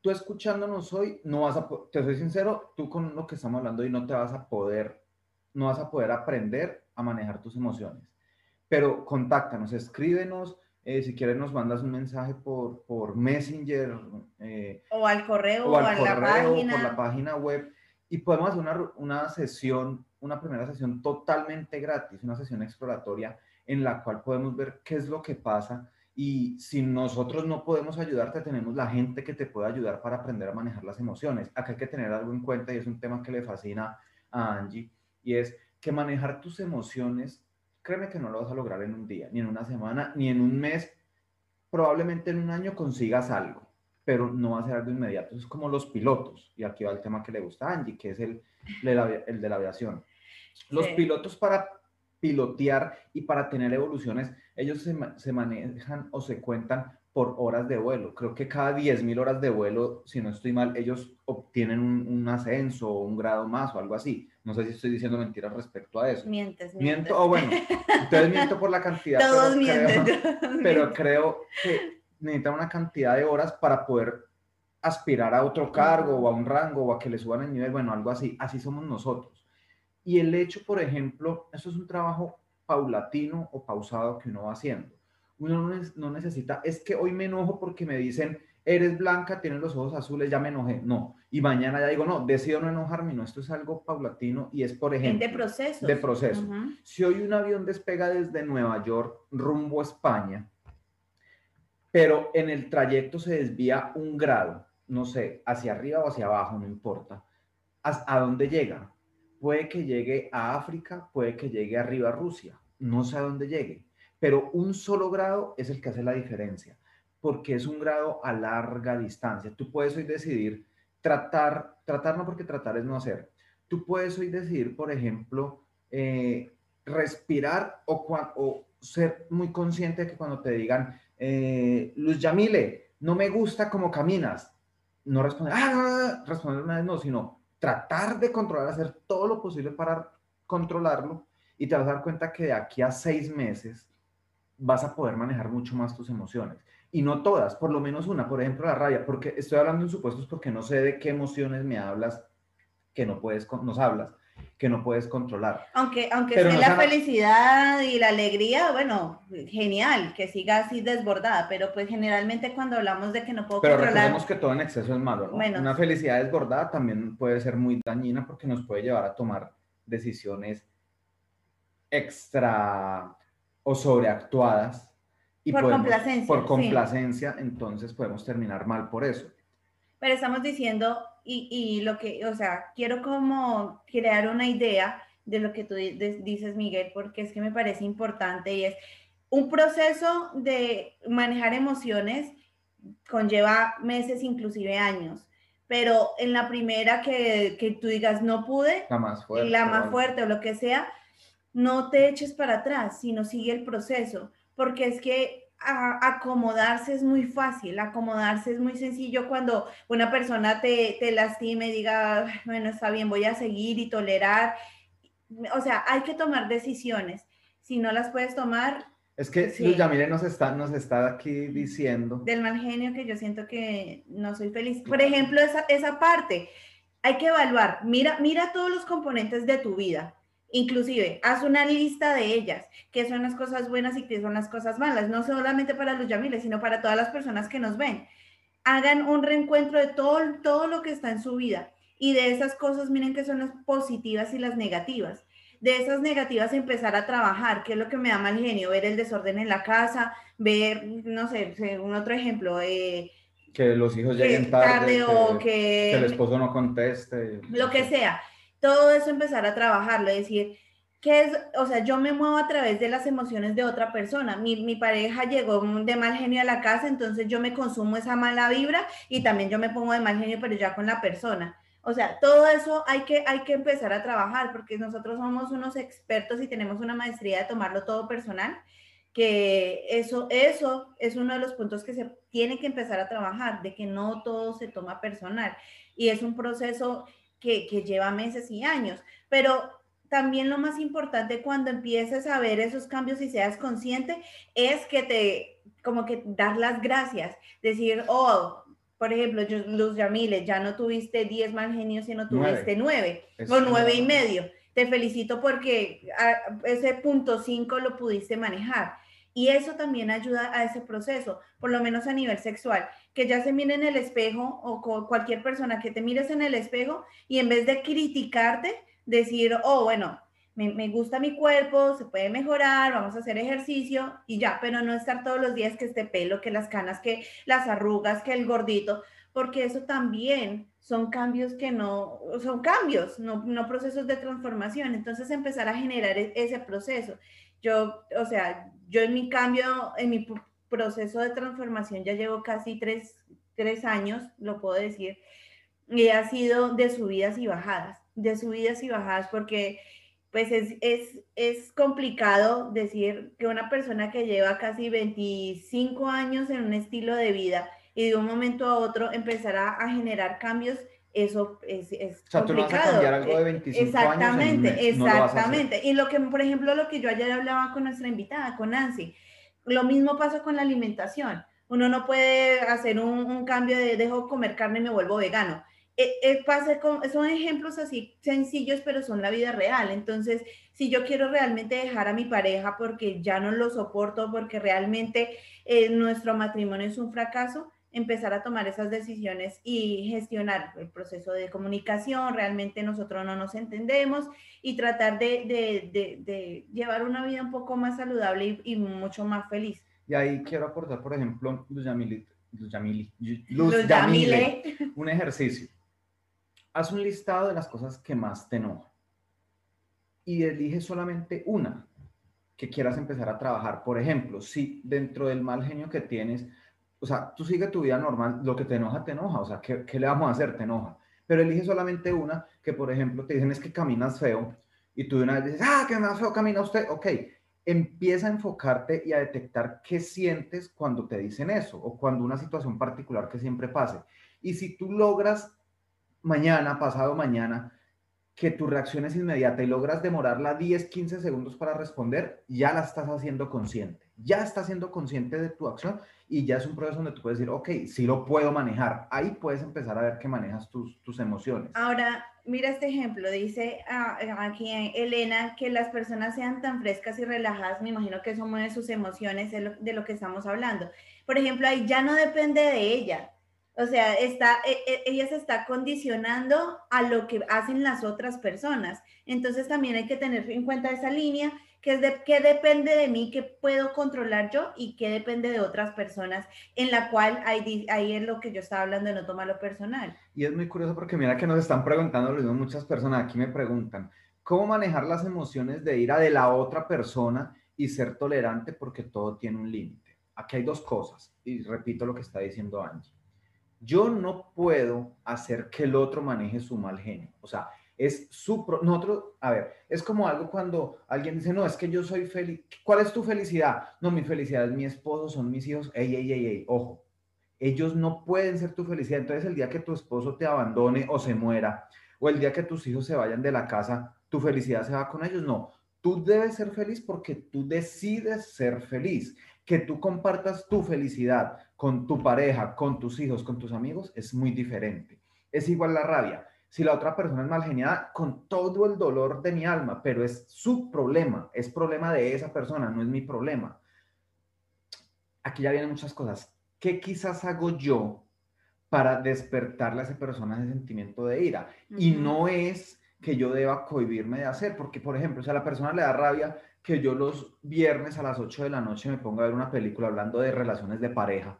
[SPEAKER 14] tú escuchándonos hoy, no vas a, te soy sincero, tú con lo que estamos hablando hoy no te vas a poder, no vas a poder aprender a manejar tus emociones. Pero contáctanos, escríbenos, eh, si quieres nos mandas un mensaje por, por Messenger.
[SPEAKER 13] Eh, o al correo, o, al correo, la página.
[SPEAKER 14] por la página web. Y podemos hacer una, una sesión, una primera sesión totalmente gratis, una sesión exploratoria en la cual podemos ver qué es lo que pasa y si nosotros no podemos ayudarte, tenemos la gente que te puede ayudar para aprender a manejar las emociones. Acá hay que tener algo en cuenta y es un tema que le fascina a Angie y es que manejar tus emociones, créeme que no lo vas a lograr en un día, ni en una semana, ni en un mes. Probablemente en un año consigas algo, pero no va a ser algo inmediato. Es como los pilotos, y aquí va el tema que le gusta a Angie, que es el, el de la aviación. Los pilotos para pilotear y para tener evoluciones, ellos se, manejan o se cuentan por horas de vuelo. Creo que cada 10.000 horas de vuelo, si no estoy mal, ellos obtienen un, ascenso o un grado más o algo así. No sé si estoy diciendo mentiras respecto a eso.
[SPEAKER 13] Mientes,
[SPEAKER 14] mientes. Miento, o bueno, entonces miento por la cantidad. [LAUGHS]
[SPEAKER 13] Todos pero
[SPEAKER 14] mienten.
[SPEAKER 13] Creo, [LAUGHS]
[SPEAKER 14] pero creo que necesitan una cantidad de horas para poder aspirar a otro cargo o a un rango o a que le suban el nivel, bueno, algo así. Así somos nosotros. Y el hecho, por ejemplo, eso es un trabajo paulatino o pausado que uno va haciendo. Uno no, necesita, es que hoy me enojo porque me dicen, eres blanca, tienes los ojos azules, ya me enojé. No. Y mañana ya digo, no, decido no enojarme. No, esto es algo paulatino y es, por ejemplo.
[SPEAKER 13] de proceso.
[SPEAKER 14] De proceso. Si hoy un avión despega desde Nueva York rumbo a España, pero en el trayecto se desvía un grado, no sé, hacia arriba o hacia abajo, no importa. ¿A dónde llega? Puede que llegue a África, puede que llegue arriba a Rusia, no sé a dónde llegue, pero un solo grado es el que hace la diferencia, porque es un grado a larga distancia. Tú puedes hoy decidir tratar, tratar no porque tratar es no hacer. Tú puedes hoy decidir, por ejemplo, eh, respirar o, ser muy consciente de que cuando te digan, eh, Luz Yamile, no me gusta cómo caminas, no responder, ah, responder una vez no, sino tratar de controlar, hacer todo lo posible para controlarlo y te vas a dar cuenta que de aquí a seis meses vas a poder manejar mucho más tus emociones. Y no todas, por lo menos una, por ejemplo, la rabia, porque estoy hablando en supuestos porque no sé de qué emociones me hablas que no puedes, nos hablas, que no puedes controlar.
[SPEAKER 13] Aunque, aunque sea la felicidad y la alegría, bueno, genial, que siga así desbordada, pero pues generalmente cuando hablamos de que no puedo
[SPEAKER 14] pero controlar... Pero recordemos que todo en exceso es malo, ¿no? Una felicidad desbordada también puede ser muy dañina porque nos puede llevar a tomar decisiones extra o sobreactuadas. Y
[SPEAKER 13] por complacencia.
[SPEAKER 14] Por complacencia, entonces podemos terminar mal por eso.
[SPEAKER 13] Pero estamos diciendo, y, y, lo que, o sea, quiero como crear una idea de lo que tú dices, Miguel, porque es que me parece importante y es un proceso de manejar emociones conlleva meses, inclusive años. Pero en la primera que, que tú digas no pude,
[SPEAKER 14] la más fuerte,
[SPEAKER 13] la más fuerte o lo que sea, no te eches para atrás, sino sigue el proceso, porque es que acomodarse es muy fácil, acomodarse es muy sencillo cuando una persona te, te lastime diga, bueno, está bien, voy a seguir y tolerar. O sea, hay que tomar decisiones. Si no las puedes tomar...
[SPEAKER 14] Es que sí. Yamile nos está, nos está aquí diciendo...
[SPEAKER 13] Del mal genio que yo siento que no soy feliz. Por ejemplo, esa, esa parte, hay que evaluar, mira, mira todos los componentes de tu vida Inclusive, haz una lista de ellas, qué son las cosas buenas y qué son las cosas malas, no solamente para los yamiles, sino para todas las personas que nos ven. Hagan un reencuentro de todo, todo lo que está en su vida y de esas cosas miren qué son las positivas y las negativas. De esas negativas empezar a trabajar, qué es lo que me da mal genio, ver el desorden en la casa, ver, no sé, un otro ejemplo, eh,
[SPEAKER 14] que los hijos lleguen tarde, o que, que el esposo no conteste.
[SPEAKER 13] Lo que sea todo eso empezar a trabajarlo, decir, ¿qué es? O sea, yo me muevo a través de las emociones de otra persona. Mi, mi, pareja llegó de mal genio a la casa, entonces yo me consumo esa mala vibra y también yo me pongo de mal genio, pero ya con la persona. O sea, todo eso hay que, hay que empezar a trabajar porque nosotros somos unos expertos y tenemos una maestría de tomarlo todo personal, que eso, eso es uno de los puntos que se tiene que empezar a trabajar, de que no todo se toma personal. Y es un proceso que, lleva meses y años, pero también lo más importante cuando empieces a ver esos cambios y seas consciente es que te, como que dar las gracias, decir, oh, por ejemplo, Luz Yamile, ya no tuviste 10 mal genios, sino tuviste 9 o 9 y medio. Te felicito porque ese punto 5 lo pudiste manejar. Y eso también ayuda a ese proceso, por lo menos a nivel sexual, que ya se mire en el espejo o cualquier persona que te mires en el espejo y en vez de criticarte, decir, oh, bueno, me, gusta mi cuerpo, se puede mejorar, vamos a hacer ejercicio y ya, pero no estar todos los días que este pelo, que las canas, que las arrugas, que el gordito, porque eso también son cambios que no, son cambios, no, no procesos de transformación. Entonces empezar a generar e, ese proceso. Yo, o sea, yo en mi cambio, en mi proceso de transformación ya llevo casi tres, años, lo puedo decir, y ha sido de subidas y bajadas, de subidas y bajadas, porque pues es, es, es complicado decir que una persona que lleva casi 25 años en un estilo de vida y de un momento a otro empezará a generar cambios eso es, es
[SPEAKER 14] o sea, complicado. Tú no vas a cambiar algo de 25
[SPEAKER 13] exactamente,
[SPEAKER 14] años
[SPEAKER 13] exactamente. y lo que, por ejemplo, lo que yo ayer hablaba con nuestra invitada, con Nancy, lo mismo pasa con la alimentación. Uno no puede hacer un, un cambio de dejo comer carne y me vuelvo vegano. Eh, eh, pasa con, son ejemplos así sencillos, pero son la vida real. Entonces, si yo quiero realmente dejar a mi pareja porque ya no lo soporto, porque realmente eh, nuestro matrimonio es un fracaso, empezar a tomar esas decisiones y gestionar el proceso de comunicación, realmente nosotros no nos entendemos y tratar de, llevar una vida un poco más saludable y, mucho más feliz.
[SPEAKER 14] Y ahí quiero aportar, por ejemplo, Luz Yamili, [LAUGHS] un ejercicio. Haz un listado de las cosas que más te enojan y elige solamente una que quieras empezar a trabajar. Por ejemplo, si dentro del mal genio que tienes, o sea, tú sigue tu vida normal, lo que te enoja, te enoja, o sea, ¿qué, le vamos a hacer? Te enoja. Pero elige solamente una que, por ejemplo, te dicen es que caminas feo y tú de una vez dices, ah, que más feo camina usted, ok, empieza a enfocarte y a detectar qué sientes cuando te dicen eso o cuando una situación particular que siempre pase. Y si tú logras mañana, pasado mañana, que tu reacción es inmediata y logras demorarla 10, 15 segundos para responder, ya la estás haciendo consciente. Ya estás siendo consciente de tu acción y ya es un proceso donde tú puedes decir, ok, sí lo puedo manejar. Ahí puedes empezar a ver que manejas tus, tus emociones.
[SPEAKER 13] Ahora, mira este ejemplo. Dice ah, aquí Elena que las personas sean tan frescas y relajadas. Me imagino que eso mueve sus emociones de lo, de lo que estamos hablando. Por ejemplo, ahí ya no depende de ella o sea, está, e, e, ella se está condicionando a lo que hacen las otras personas. Entonces también hay que tener en cuenta esa línea, que es de qué depende de mí, qué puedo controlar yo y qué depende de otras personas, en la cual ahí, ahí es lo que yo estaba hablando de no tomarlo personal.
[SPEAKER 14] Y es muy curioso porque mira que nos están preguntando, lo muchas personas aquí me preguntan, ¿cómo manejar las emociones de ira de la otra persona y ser tolerante porque todo tiene un límite? Aquí hay dos cosas, y repito lo que está diciendo Angie yo no puedo hacer que el otro maneje su mal genio. O sea, es su... Nosotros, a ver, es como algo cuando alguien dice, no, es que yo soy feliz. ¿Cuál es tu felicidad? No, mi felicidad es mi esposo, son mis hijos. Ey, ey, ey, ey, ojo. Ellos no pueden ser tu felicidad. Entonces, el día que tu esposo te abandone o se muera, o el día que tus hijos se vayan de la casa, tu felicidad se va con ellos. No, tú debes ser feliz porque tú decides ser feliz. Que tú compartas tu felicidad con tu pareja, con tus hijos, con tus amigos, es muy diferente. Es igual la rabia. Si la otra persona es mal geniada, con todo el dolor de mi alma, pero es su problema, es problema de esa persona, no es mi problema. Aquí ya vienen muchas cosas. ¿Qué quizás hago yo para despertarle a esa persona ese sentimiento de ira? Y no es que yo deba cohibirme de hacer, porque por ejemplo, si a la persona le da rabia que yo los viernes a las 8 de la noche me ponga a ver una película hablando de relaciones de pareja,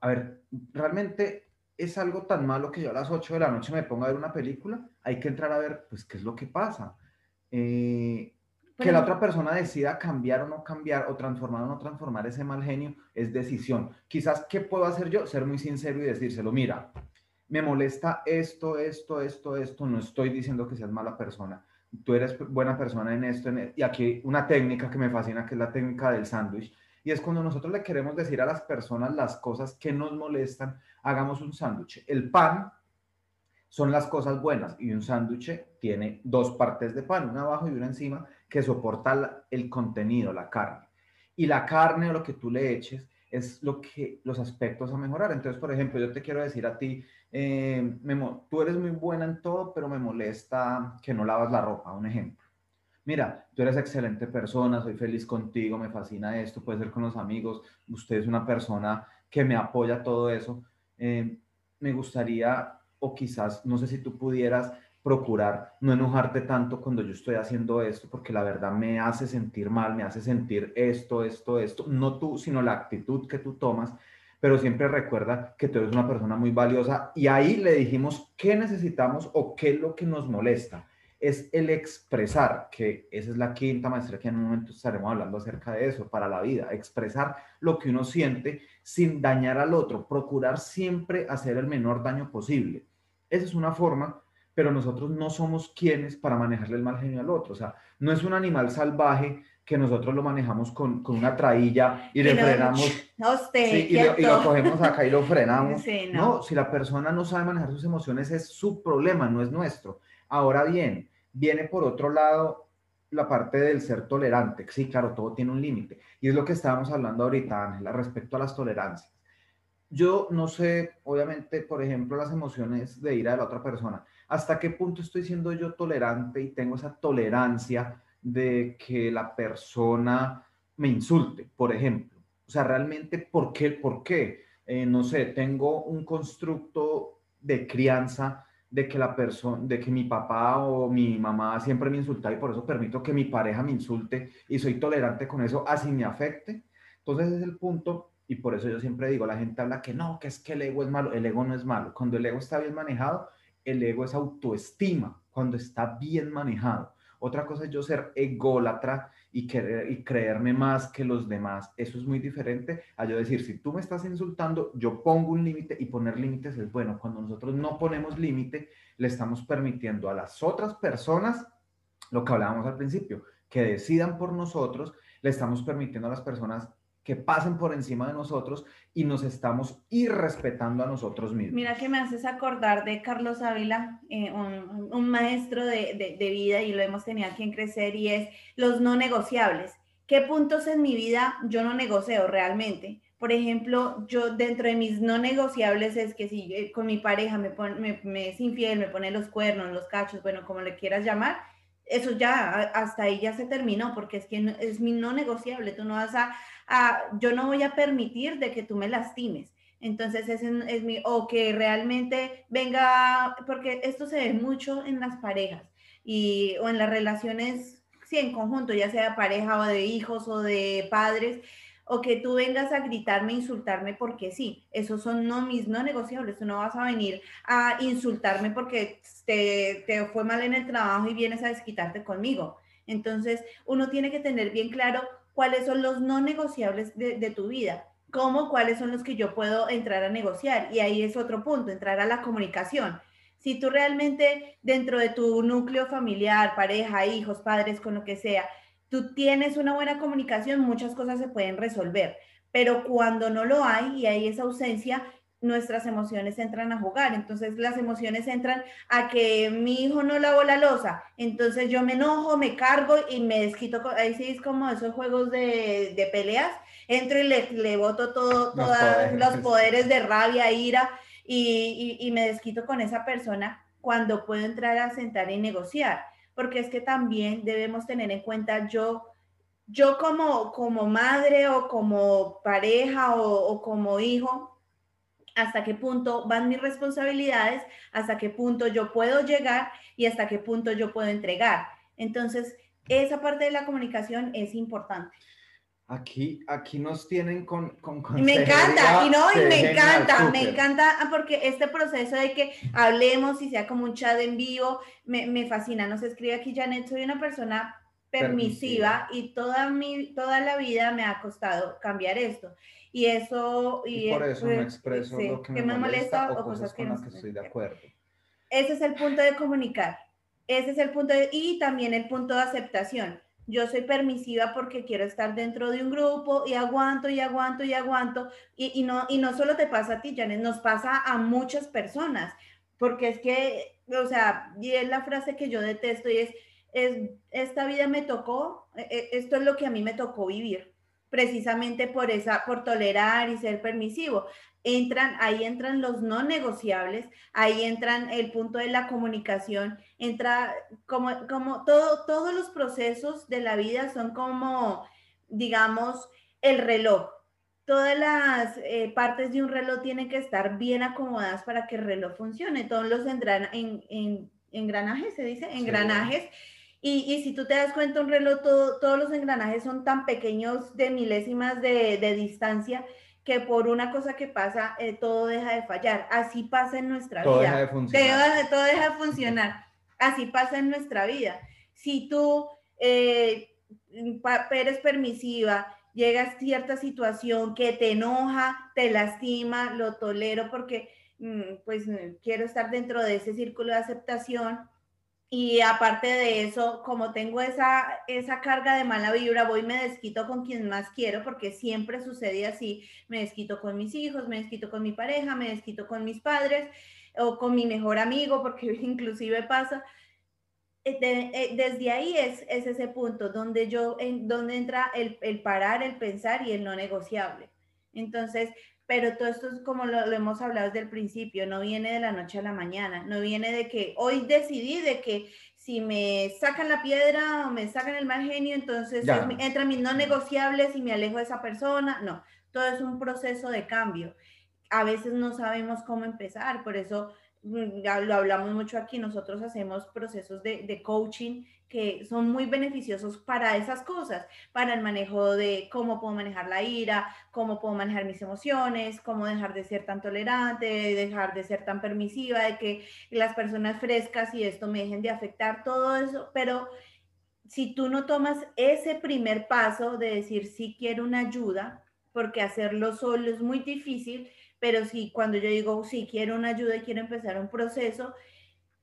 [SPEAKER 14] a ver, realmente es algo tan malo que yo a las 8 de la noche me ponga a ver una película, hay que entrar a ver, pues, qué es lo que pasa. Eh, que la otra persona decida cambiar o no cambiar, o transformar o no transformar ese mal genio, es decisión. Quizás, ¿qué puedo hacer yo? Ser muy sincero y decírselo, mira, me molesta esto, esto, esto, esto, no estoy diciendo que seas mala persona, tú eres buena persona en esto, en y aquí una técnica que me fascina, que es la técnica del sándwich, y es cuando nosotros le queremos decir a las personas las cosas que nos molestan, hagamos un sándwich. El pan son las cosas buenas y un sándwich tiene dos partes de pan, una abajo y una encima, que soporta el contenido, la carne. Y la carne o lo que tú le eches es lo que los aspectos a mejorar. Entonces, por ejemplo, yo te quiero decir a ti, eh, tú eres muy buena en todo, pero me molesta que no lavas la ropa, un ejemplo mira, tú eres excelente persona, soy feliz contigo, me fascina esto, puede ser con los amigos, usted es una persona que me apoya todo eso. Eh, me gustaría, o quizás, no sé si tú pudieras procurar no enojarte tanto cuando yo estoy haciendo esto, porque la verdad me hace sentir mal, me hace sentir esto, esto, esto, no tú, sino la actitud que tú tomas, pero siempre recuerda que tú eres una persona muy valiosa. Y ahí le dijimos qué necesitamos o qué es lo que nos molesta es el expresar, que esa es la quinta maestría que en un momento estaremos hablando acerca de eso, para la vida, expresar lo que uno siente sin dañar al otro, procurar siempre hacer el menor daño posible. Esa es una forma, pero nosotros no somos quienes para manejarle el mal genio al otro, o sea, no es un animal salvaje que nosotros lo manejamos con, una trailla y, le frenamos. y, lo, cogemos acá y lo frenamos. [LAUGHS] no, si la persona no sabe manejar sus emociones es su problema, no es nuestro. Ahora bien, viene por otro lado la parte del ser tolerante. Sí, claro, todo tiene un límite. Y es lo que estábamos hablando ahorita, Ángela, respecto a las tolerancias. Yo no sé, obviamente, por ejemplo, las emociones de ira de la otra persona. ¿Hasta qué punto estoy siendo yo tolerante y tengo esa tolerancia de que la persona me insulte, por ejemplo? O sea, realmente, ¿por qué? ¿Por qué? Eh, no sé, tengo un constructo de crianza de que la persona, de que mi papá o mi mamá siempre me insulta y por eso permito que mi pareja me insulte y soy tolerante con eso, así me afecte. Entonces es el punto y por eso yo siempre digo, la gente habla que no, que es que el ego es malo, el ego no es malo. Cuando el ego está bien manejado, el ego es autoestima, cuando está bien manejado. Otra cosa es yo ser ególatra y, y creerme más que los demás. Eso es muy diferente a yo decir, si tú me estás insultando, yo pongo un límite y poner límites es bueno. Cuando nosotros no ponemos límite, le estamos permitiendo a las otras personas lo que hablábamos al principio, que decidan por nosotros, le estamos permitiendo a las personas que pasen por encima de nosotros y nos estamos irrespetando a nosotros mismos.
[SPEAKER 13] Mira que me haces acordar de Carlos Ávila, eh, un, maestro de, de, vida y lo hemos tenido aquí en Crecer y es los no negociables. ¿Qué puntos en mi vida yo no negocio realmente? Por ejemplo, yo dentro de mis no negociables es que si eh, con mi pareja me, me, es infiel, me pone los cuernos, los cachos, bueno, como le quieras llamar, eso ya, hasta ahí ya se terminó, porque es que es mi no negociable. Tú no vas a, yo no voy a permitir de que tú me lastimes. Entonces, es, es mi, o que realmente venga, porque esto se ve mucho en las parejas y, o en las relaciones, sí, en conjunto, ya sea pareja o de hijos o de padres, o que tú vengas a gritarme, insultarme porque sí, esos son no mis no negociables, tú no vas a venir a insultarme porque te, te fue mal en el trabajo y vienes a desquitarte conmigo. Entonces, uno tiene que tener bien claro cuáles son los no negociables de, tu vida, cómo, cuáles son los que yo puedo entrar a negociar. Y ahí es otro punto, entrar a la comunicación. Si tú realmente dentro de tu núcleo familiar, pareja, hijos, padres, con lo que sea, tú tienes una buena comunicación, muchas cosas se pueden resolver. Pero cuando no lo hay y hay esa ausencia, nuestras emociones entran a jugar. Entonces las emociones entran a que mi hijo no lavó la losa. Entonces yo me enojo, me cargo y me desquito. Ahí sí es como esos juegos de, peleas. Entro y le, le boto todo, todos los poderes de rabia, ira y, y, y me desquito con esa persona cuando puedo entrar a sentar y negociar. Porque es que también debemos tener en cuenta yo yo como, como madre o como pareja o, o, como hijo, hasta qué punto van mis responsabilidades, hasta qué punto yo puedo llegar y hasta qué punto yo puedo entregar. Entonces, esa parte de la comunicación es importante.
[SPEAKER 14] Aquí, aquí nos tienen con, con
[SPEAKER 13] Me encanta, y no, y me encanta, me encanta porque este proceso de que hablemos y sea como un chat en vivo, me, me fascina. Nos escribe aquí Janet, soy una persona permisiva, y toda, mi, toda la vida me ha costado cambiar esto. Y eso...
[SPEAKER 14] Y, por eso me expreso lo que me, molesta, o cosas, con las que estoy de acuerdo.
[SPEAKER 13] Ese es el punto de comunicar. Ese es el punto de, y también el punto de aceptación. Yo soy permisiva porque quiero estar dentro de un grupo y aguanto y aguanto y aguanto. Y, y no, y no solo te pasa a ti, Janet, nos pasa a muchas personas. Porque es que, o sea, y es la frase que yo detesto y es, es esta vida me tocó, e, e, esto es lo que a mí me tocó vivir precisamente por esa, por tolerar y ser permisivo. Entran, ahí entran los no negociables, ahí entran el punto de la comunicación, entra como, como todo, todos los procesos de la vida son como, digamos, el reloj. Todas las eh, partes de un reloj tienen que estar bien acomodadas para que el reloj funcione. Todos los en, en, engranajes, se dice, engranajes. Y, si tú te das cuenta, un reloj, todos los engranajes son tan pequeños de milésimas de, distancia que por una cosa que pasa, eh, todo deja de fallar. Así pasa en nuestra
[SPEAKER 14] vida.
[SPEAKER 13] Todo
[SPEAKER 14] deja de funcionar.
[SPEAKER 13] Todo, deja de funcionar. Así pasa en nuestra vida. Si tú eh, eres permisiva, llega a cierta situación que te enoja, te lastima, lo tolero porque mm, pues quiero estar dentro de ese círculo de aceptación y aparte de eso, como tengo esa, esa carga de mala vibra, voy y me desquito con quien más quiero, porque siempre sucede así. Me desquito con mis hijos, me desquito con mi pareja, me desquito con mis padres o con mi mejor amigo, porque [LAUGHS] inclusive pasa. Eh, eh, desde ahí es, es, ese punto donde yo, en, donde entra el, el parar, el pensar y el no negociable. Entonces, pero todo esto es como lo, hemos hablado desde el principio, no viene de la noche a la mañana, no viene de que hoy decidí de que si me sacan la piedra o me sacan el mal genio, entonces entran mis no negociables y me alejo de esa persona, no, todo es un proceso de cambio. A veces no sabemos cómo empezar, por eso mm, ya lo hablamos mucho aquí, nosotros hacemos procesos de, de coaching que son muy beneficiosos para esas cosas, para el manejo de cómo puedo manejar la ira, cómo puedo manejar mis emociones, cómo dejar de ser tan tolerante, dejar de ser tan permisiva, de que las personas frescas y esto me dejen de afectar, todo eso, pero si tú no tomas ese primer paso de decir sí quiero una ayuda, porque hacerlo solo es muy difícil, pero si cuando yo digo sí quiero una ayuda y quiero empezar un proceso,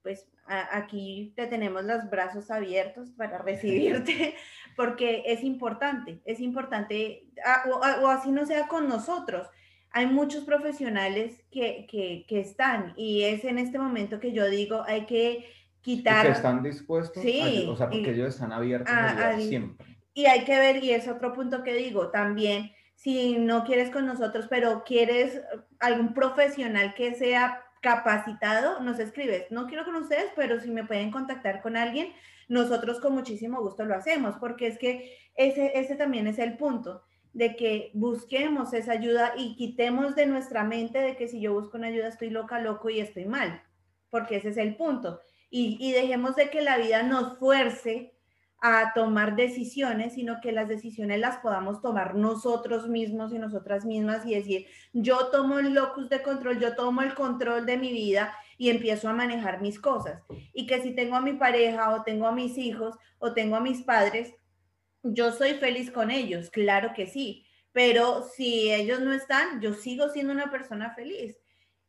[SPEAKER 13] pues aquí te tenemos los brazos abiertos para recibirte, [LAUGHS] porque es importante, es importante, o, así no sea con nosotros. Hay muchos profesionales que, que, están y es en este momento que yo digo, hay que quitar...
[SPEAKER 14] que están dispuestos, sí, o sea, porque ellos están abiertos a, siempre.
[SPEAKER 13] Y hay que ver, y es otro punto que digo, también si no quieres con nosotros, pero quieres algún profesional que sea capacitado, nos escribes. No quiero con ustedes, pero si me pueden contactar con alguien, nosotros con muchísimo gusto lo hacemos, porque es que ese, ese también es el punto de que busquemos esa ayuda y quitemos de nuestra mente de que si yo busco una ayuda estoy loca, loco y estoy mal, porque ese es el punto. Y, y dejemos de que la vida nos fuerce a tomar decisiones, sino que las decisiones las podamos tomar nosotros mismos y nosotras mismas y decir, yo tomo el locus de control, yo tomo el control de mi vida y empiezo a manejar mis cosas. Y que si tengo a mi pareja o tengo a mis hijos o tengo a mis padres, yo soy feliz con ellos, claro que sí, pero si ellos no están, yo sigo siendo una persona feliz.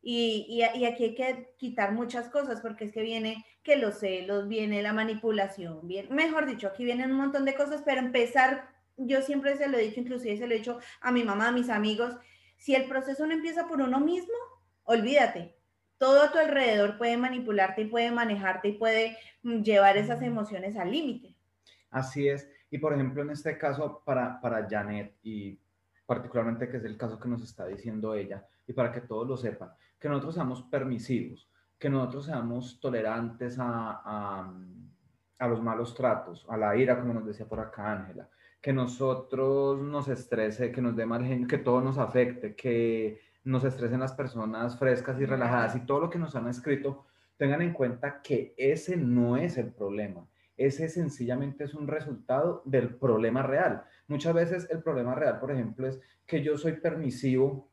[SPEAKER 13] Y, y, aquí hay que quitar muchas cosas porque es que viene que los celos, viene la manipulación, bien, mejor dicho, aquí vienen un montón de cosas, pero empezar, yo siempre se lo he dicho, inclusive se lo he dicho a mi mamá, a mis amigos, si el proceso no empieza por uno mismo, olvídate, todo a tu alrededor puede manipularte y puede manejarte y puede mm, llevar esas emociones al límite.
[SPEAKER 14] Así es. Y por ejemplo, en este caso, para, para Janet, y particularmente que es el caso que nos está diciendo ella, y para que todos lo sepan, que nosotros seamos permisivos, que nosotros seamos tolerantes a, a, los malos tratos, a la ira, como nos decía por acá Ángela, que nosotros nos estrese, que nos dé mal genio, que todo nos afecte, que nos estresen las personas frescas y relajadas y todo lo que nos han escrito, tengan en cuenta que ese no es el problema. Ese sencillamente es un resultado del problema real. Muchas veces el problema real, por ejemplo, es que yo soy permisivo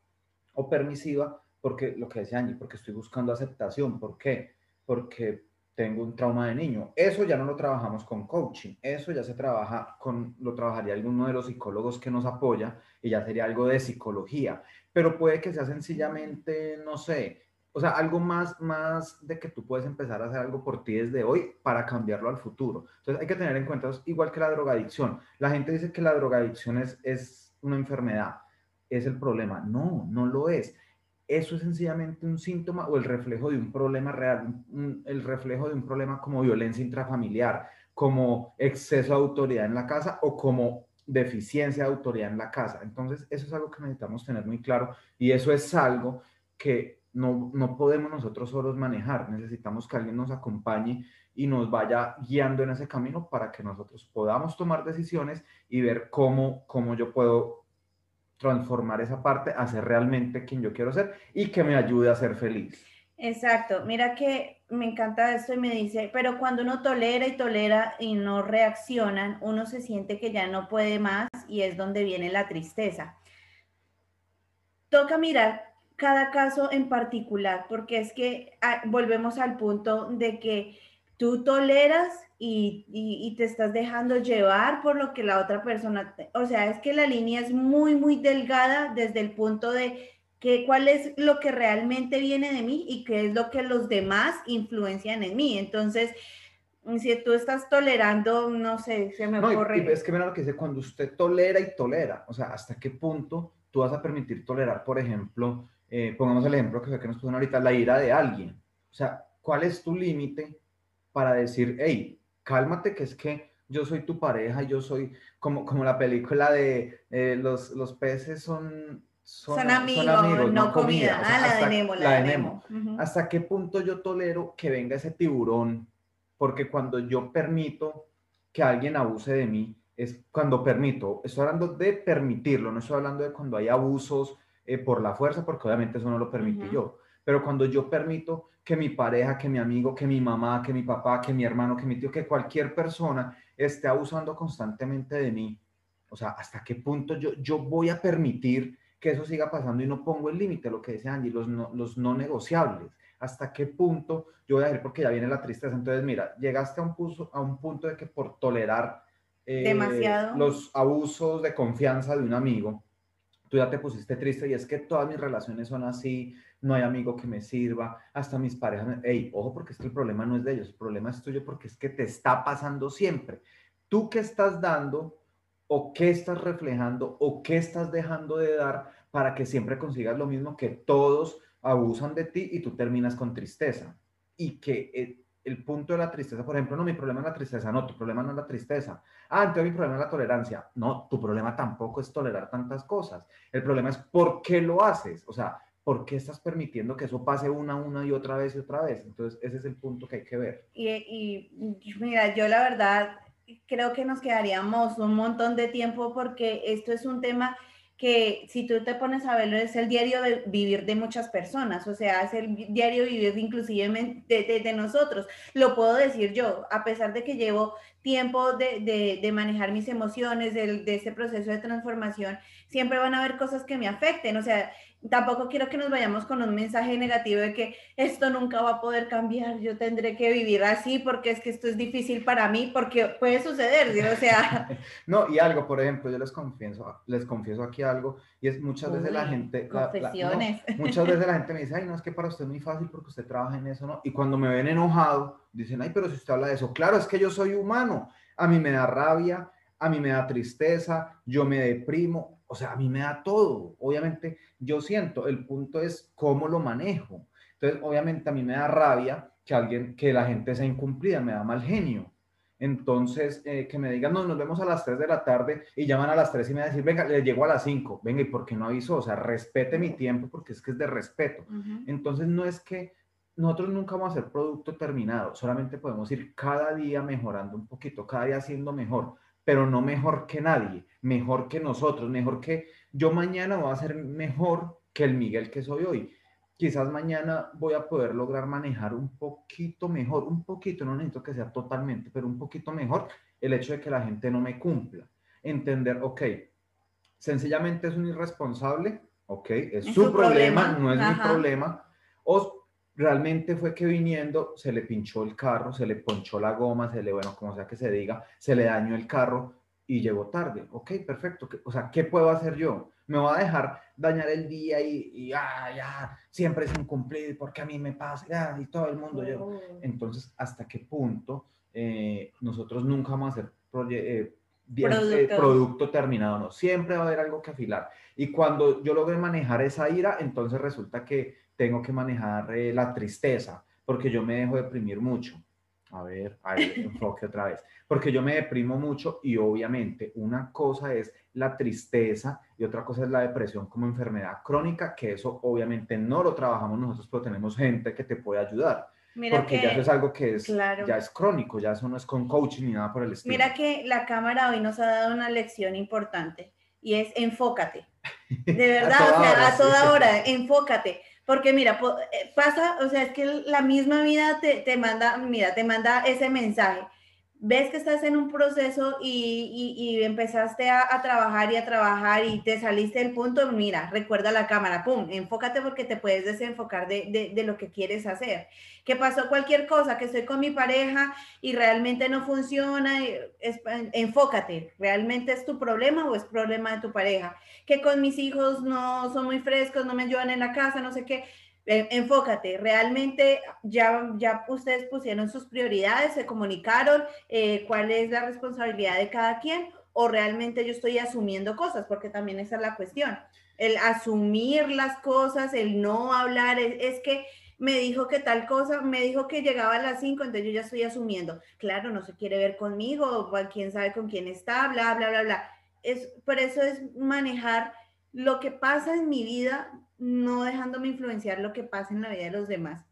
[SPEAKER 14] o permisiva porque lo que decía Angie, porque estoy buscando aceptación. ¿Por qué? Porque tengo un trauma de niño. Eso ya no lo trabajamos con coaching, eso ya se trabaja con, lo trabajaría alguno de los psicólogos que nos apoya y ya sería algo de psicología, pero puede que sea sencillamente, no sé, o sea, algo más, más de que tú puedes empezar a hacer algo por ti desde hoy para cambiarlo al futuro. Entonces hay que tener en cuenta, igual que la drogadicción. La gente dice que la drogadicción es, es una enfermedad, es el problema. No, no lo es eso es sencillamente un síntoma o el reflejo de un problema real, el reflejo de un problema como violencia intrafamiliar, como exceso de autoridad en la casa o como deficiencia de autoridad en la casa. Entonces, eso es algo que necesitamos tener muy claro y eso es algo que no, no podemos nosotros solos manejar. Necesitamos que alguien nos acompañe y nos vaya guiando en ese camino para que nosotros podamos tomar decisiones y ver cómo, cómo yo puedo transformar esa parte a ser realmente quien yo quiero ser y que me ayude a ser feliz.
[SPEAKER 13] Exacto, mira que me encanta esto y me dice, pero cuando uno tolera y tolera y no reaccionan, uno se siente que ya no puede más y es donde viene la tristeza. Toca mirar cada caso en particular, porque es que ah, volvemos al punto de que tú toleras y, te estás dejando llevar por lo que la otra persona, o sea, es que la línea es muy, muy delgada desde el punto de que cuál es lo que realmente viene de mí y qué es lo que los demás influencian en mí. Entonces, si tú estás tolerando, no sé, se me ocurre.
[SPEAKER 14] Y, es que mira lo que dice, cuando usted tolera y tolera, o sea, hasta qué punto tú vas a permitir tolerar, por ejemplo, eh, pongamos el ejemplo que, que nos pusieron ahorita, la ira de alguien. O sea, ¿cuál es tu límite para decir, hey, cálmate, que es que yo soy tu pareja, yo soy como, como la película de eh, los, los peces son,
[SPEAKER 13] son, amigos, no, comida. ah, la de Nemo, la, de Nemo.
[SPEAKER 14] ¿Hasta qué punto yo tolero que venga ese tiburón? Porque cuando yo permito que alguien abuse de mí, es cuando permito, estoy hablando de permitirlo, no estoy hablando de cuando hay abusos eh, por la fuerza, porque obviamente eso no lo permití yo, pero cuando yo permito que mi pareja, que mi amigo, que mi mamá, que mi papá, que mi hermano, que mi tío, que cualquier persona esté abusando constantemente de mí. O sea, ¿hasta qué punto yo, yo voy a permitir que eso siga pasando y no pongo el límite, lo que dice Angie, los no, los no negociables? ¿Hasta qué punto yo voy a ir porque ya viene la tristeza? Entonces, mira, llegaste a un, a un punto de que por tolerar
[SPEAKER 13] eh,
[SPEAKER 14] los abusos de confianza de un amigo, tú ya te pusiste triste y es que todas mis relaciones son así, no hay amigo que me sirva, hasta mis parejas, hey, ojo porque es que el problema no es de ellos, el problema es tuyo porque es que te está pasando siempre. ¿Tú qué estás dando o qué estás reflejando o qué estás dejando de dar para que siempre consigas lo mismo que todos abusan de ti y tú terminas con tristeza? Y que eh, el punto de la tristeza, por ejemplo, no, mi problema es la tristeza, no, tu problema no es la tristeza. Ah, entonces mi problema es la tolerancia. No, tu problema tampoco es tolerar tantas cosas. El problema es por qué lo haces. O sea, ¿por qué estás permitiendo que eso pase una, una y otra vez y otra vez? Entonces, ese es el punto que hay que ver.
[SPEAKER 13] Y, y mira, yo la verdad creo que nos quedaríamos un montón de tiempo porque esto es un tema que si tú te pones a verlo es el diario de vivir de muchas personas, o sea, es el diario vivir inclusive de, nosotros. Lo puedo decir yo, a pesar de que llevo tiempo de, de manejar mis emociones, de, de ese proceso de transformación, siempre van a haber cosas que me afecten, o sea, tampoco quiero que nos vayamos con un mensaje negativo de que esto nunca va a poder cambiar, yo tendré que vivir así porque es que esto es difícil para mí, porque puede suceder, o sea... [LAUGHS]
[SPEAKER 14] no, y algo, por ejemplo, yo les confieso, les confieso aquí algo, y es muchas veces la gente...
[SPEAKER 13] Confesiones. [LAUGHS]
[SPEAKER 14] muchas veces la gente me dice, ay, no, es que para usted es muy fácil porque usted trabaja en eso, ¿no? Y cuando me ven enojado, dicen, ay, pero si usted habla de eso, claro, es que yo soy humano, a mí me da rabia, a mí me da tristeza, yo me deprimo, o sea, a mí me da todo. Obviamente, yo siento, el punto es cómo lo manejo. Entonces, obviamente, a mí me da rabia que alguien, que la gente sea incumplida, me da mal genio. Entonces, eh, que me digan, no, nos vemos a las 3 de la tarde y llaman a las 3 y me decir, venga, le llego a las 5, venga, ¿y por qué no avisó? O sea, respete mi tiempo porque es que es de respeto. Entonces, no es que nosotros nunca vamos a ser producto terminado, solamente podemos ir cada día mejorando un poquito, cada día siendo mejor pero no mejor que nadie, mejor que nosotros, mejor que yo mañana voy a ser mejor que el Miguel que soy hoy. Quizás mañana voy a poder lograr manejar un poquito mejor, un poquito, no necesito que sea totalmente, pero un poquito mejor el hecho de que la gente no me cumpla. Entender, ok, sencillamente es un irresponsable, ok, es, su, problema, no es mi problema, o realmente fue que viniendo se le pinchó el carro, se le ponchó la goma, se le, bueno, como sea que se diga, se le dañó el carro y llegó tarde. Ok, perfecto. O sea, ¿qué puedo hacer yo? Me voy a dejar dañar el día y, y ah, ya, siempre es incumplido porque a mí me pasa, ya, y todo el mundo. Yo. Entonces, ¿hasta qué punto eh, nosotros nunca vamos a hacer eh, eh, producto terminado? No, siempre va a haber algo que afilar. Y cuando yo logre manejar esa ira, entonces resulta que tengo que manejar eh, la tristeza, porque yo me dejo deprimir mucho. A ver, ahí [LAUGHS] enfoque otra vez. Porque yo me deprimo mucho y obviamente una cosa es la tristeza y otra cosa es la depresión como enfermedad crónica, que eso obviamente no lo trabajamos nosotros, pero tenemos gente que te puede ayudar. porque ya eso es algo que es, ya es crónico, ya eso no es con coaching ni nada por el estilo.
[SPEAKER 13] Mira que la cámara hoy nos ha dado una lección importante y es enfócate. De [LAUGHS] verdad, o sea, a toda hora, enfócate. Porque mira, eh, pasa, o sea, es que la misma vida te, te manda, mira, te manda ese mensaje ves que estás en un proceso y, y, empezaste a, trabajar y a trabajar y te saliste del punto, mira, recuerda la cámara, pum, enfócate porque te puedes desenfocar de, de, lo que quieres hacer. Que pasó cualquier cosa, que estoy con mi pareja y realmente no funciona, enfócate, ¿realmente es tu problema o es problema de tu pareja? Que con mis hijos no son muy frescos, no me ayudan en la casa, no sé qué enfócate, realmente ya, ya ustedes pusieron sus prioridades, se comunicaron eh, cuál es la responsabilidad de cada quien o realmente yo estoy asumiendo cosas, porque también esa es la cuestión. El asumir las cosas, el no hablar, es, que me dijo que tal cosa, me dijo que llegaba a las 5, entonces yo ya estoy asumiendo. Claro, no se quiere ver conmigo, quién sabe con quién está, bla, bla, bla, bla. Es, por eso es manejar lo que pasa en mi vida no dejándome influenciar lo que pasa en la vida de los demás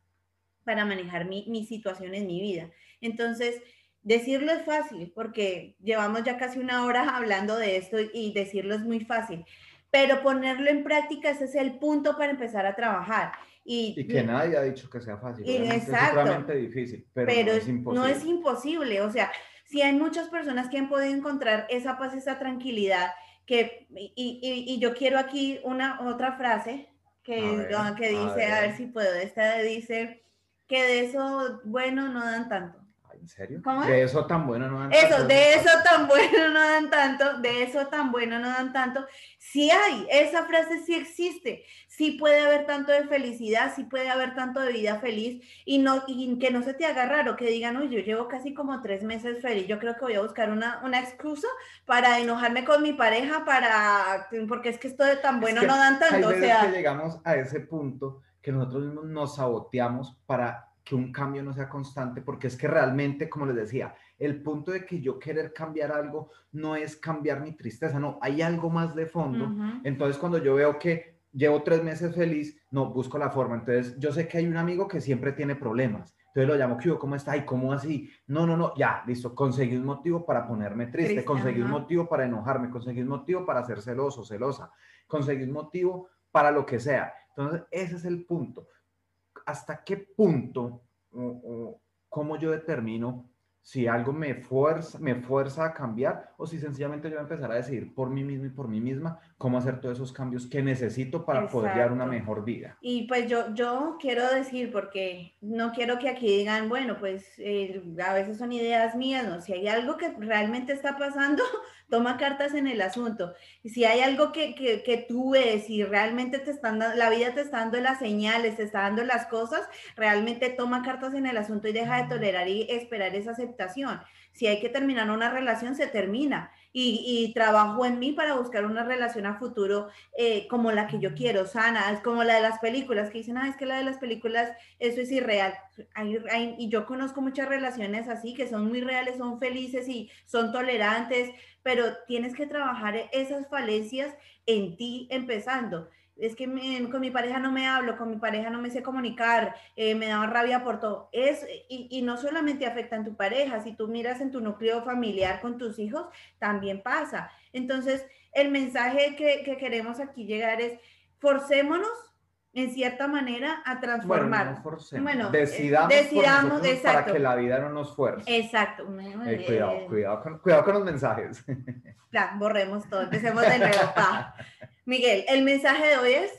[SPEAKER 13] para manejar mi, mi situación en mi vida. Entonces, decirlo es fácil porque llevamos ya casi una hora [LAUGHS] hablando de esto y decirlo es muy fácil, pero ponerlo en práctica ese es el punto para empezar a trabajar. Y,
[SPEAKER 14] que nadie ha dicho que sea fácil. Exacto. Es realmente difícil, pero, no, es imposible.
[SPEAKER 13] no es imposible. O sea, si hay muchas personas que han podido encontrar esa paz, esa tranquilidad, que, y, y, y yo quiero aquí una otra frase que, que dice, a ver. si puedo, esta dice que de eso bueno no dan tanto.
[SPEAKER 14] ¿En serio?
[SPEAKER 13] ¿Cómo es?
[SPEAKER 14] De eso tan bueno no dan
[SPEAKER 13] Eso,
[SPEAKER 14] tanto.
[SPEAKER 13] de eso tan bueno no dan tanto, de eso tan bueno no dan tanto. Sí hay, esa frase sí existe, sí puede haber tanto de felicidad, sí puede haber tanto de vida feliz y, no, y que no se te haga raro, que digan, uy, yo llevo casi como tres meses feliz, yo creo que voy a buscar una, una excusa para enojarme con mi pareja, para, porque es que esto de tan
[SPEAKER 14] Es
[SPEAKER 13] bueno
[SPEAKER 14] que
[SPEAKER 13] no dan tanto,
[SPEAKER 14] Hay
[SPEAKER 13] o
[SPEAKER 14] veces
[SPEAKER 13] sea,
[SPEAKER 14] que llegamos a ese punto que nosotros mismos nos saboteamos para que un cambio no sea constante, porque es que realmente, como les decía, el punto de que yo querer cambiar algo no es cambiar mi tristeza, no, hay algo más de fondo. Entonces, cuando yo veo que llevo tres meses feliz, no, busco la forma. Entonces, yo sé que hay un amigo que siempre tiene problemas. Entonces lo llamo, ¿qué? ¿Cómo está? ¿Y cómo así? No, no, no, ya, listo. Conseguí un motivo para ponerme triste, conseguí un motivo para enojarme, conseguí un motivo para ser celoso, celosa, conseguí un motivo para lo que sea. Entonces, ese es el punto. ¿Hasta qué punto o, o cómo yo determino si algo me fuerza, me fuerza a cambiar o si sencillamente yo voy a empezar a decidir por mí mismo y por mí misma cómo hacer todos esos cambios que necesito para poder llevar una mejor vida.
[SPEAKER 13] Y pues yo, yo quiero decir, porque no quiero que aquí digan, bueno, pues eh, a veces son ideas mías, ¿no? Si hay algo que realmente está pasando, toma cartas en el asunto. Y si hay algo que, que, que tú ves y realmente te están dando, la vida te está dando las señales, te está dando las cosas, realmente toma cartas en el asunto y deja de tolerar y esperar esa aceptación. Si hay que terminar una relación, se termina. Y, y trabajo en mí para buscar una relación a futuro eh, como la que yo quiero, sana, es como la de las películas, que dicen, ah, es que la de las películas, eso es irreal. Hay- hay- y yo conozco muchas relaciones así, que son muy reales, son felices y son tolerantes, pero tienes que trabajar e- esas falencias en ti empezando. Es que me- con mi pareja no me hablo, con mi pareja no me sé comunicar, eh, me da rabia por todo. Es, y, no solamente afecta en tu pareja, si tú miras en tu núcleo familiar con tus hijos, también pasa. Entonces, el mensaje que queremos aquí llegar es, forcémonos en cierta manera a
[SPEAKER 14] Bueno,
[SPEAKER 13] transformar.
[SPEAKER 14] no.
[SPEAKER 13] Bueno, eh,
[SPEAKER 14] decidamos, por
[SPEAKER 13] decidamos, exacto.
[SPEAKER 14] para que la vida no nos fuerce.
[SPEAKER 13] Exacto.
[SPEAKER 14] Eh, cuidado, cuidado con, cuidado con los mensajes. [LAUGHS]
[SPEAKER 13] Ya, borremos todo, empecemos de nuevo. pa. Miguel, el mensaje de hoy es,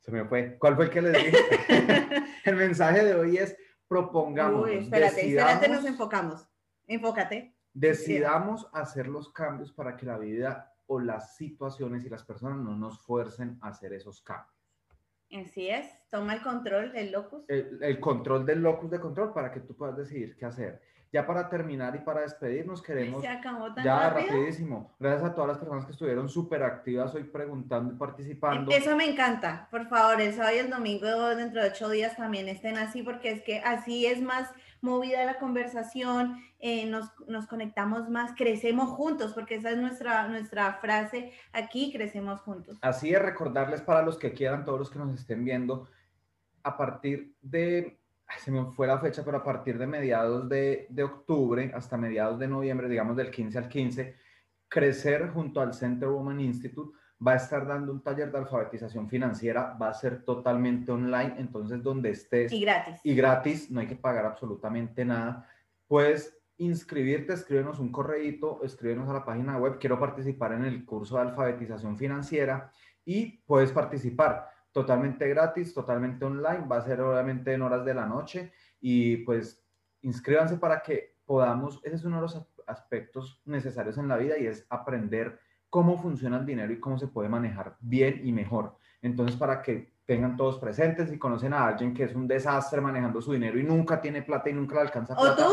[SPEAKER 14] Se me fue. ¿Cuál fue el que les dije? [LAUGHS] el mensaje de hoy es propongamos.
[SPEAKER 13] uy, espérate, espérate, nos enfocamos. Enfócate.
[SPEAKER 14] Decidamos hacer los cambios para que la vida o las situaciones y las personas no nos fuercen a hacer esos cambios.
[SPEAKER 13] Así es, toma el control del locus.
[SPEAKER 14] El, el control del locus de control para que tú puedas decidir qué hacer. Ya para terminar y para despedirnos, queremos
[SPEAKER 13] Se acabó tan
[SPEAKER 14] ya
[SPEAKER 13] rápido.
[SPEAKER 14] rapidísimo. Gracias a todas las personas que estuvieron súper activas hoy preguntando y participando.
[SPEAKER 13] Eso me encanta. Por favor, el sábado y el domingo dentro de ocho días también estén así, porque es que así es más movida la conversación, eh, nos, nos conectamos más, crecemos juntos, porque esa es nuestra, nuestra frase aquí, crecemos juntos.
[SPEAKER 14] Así es, recordarles para los que quieran, todos los que nos estén viendo, a partir de, se me fue la fecha, pero a partir de mediados de, de octubre hasta mediados de noviembre, digamos del 15 al 15, Crecer junto al Center Woman Institute va a estar dando un taller de alfabetización financiera, va a ser totalmente online, entonces donde estés
[SPEAKER 13] Y gratis.
[SPEAKER 14] y gratis, no hay que pagar absolutamente nada. Puedes inscribirte, escríbenos un correíto, escríbenos a la página web, quiero participar en el curso de alfabetización financiera y puedes participar totalmente gratis, totalmente online, va a ser obviamente en horas de la noche y pues inscríbanse para que podamos, ese es uno de los as- aspectos necesarios en la vida y es aprender cómo funciona el dinero y cómo se puede manejar bien y mejor. Entonces, para que tengan todos presentes y conocen a alguien que es un desastre manejando su dinero y nunca tiene plata y nunca le alcanza plata,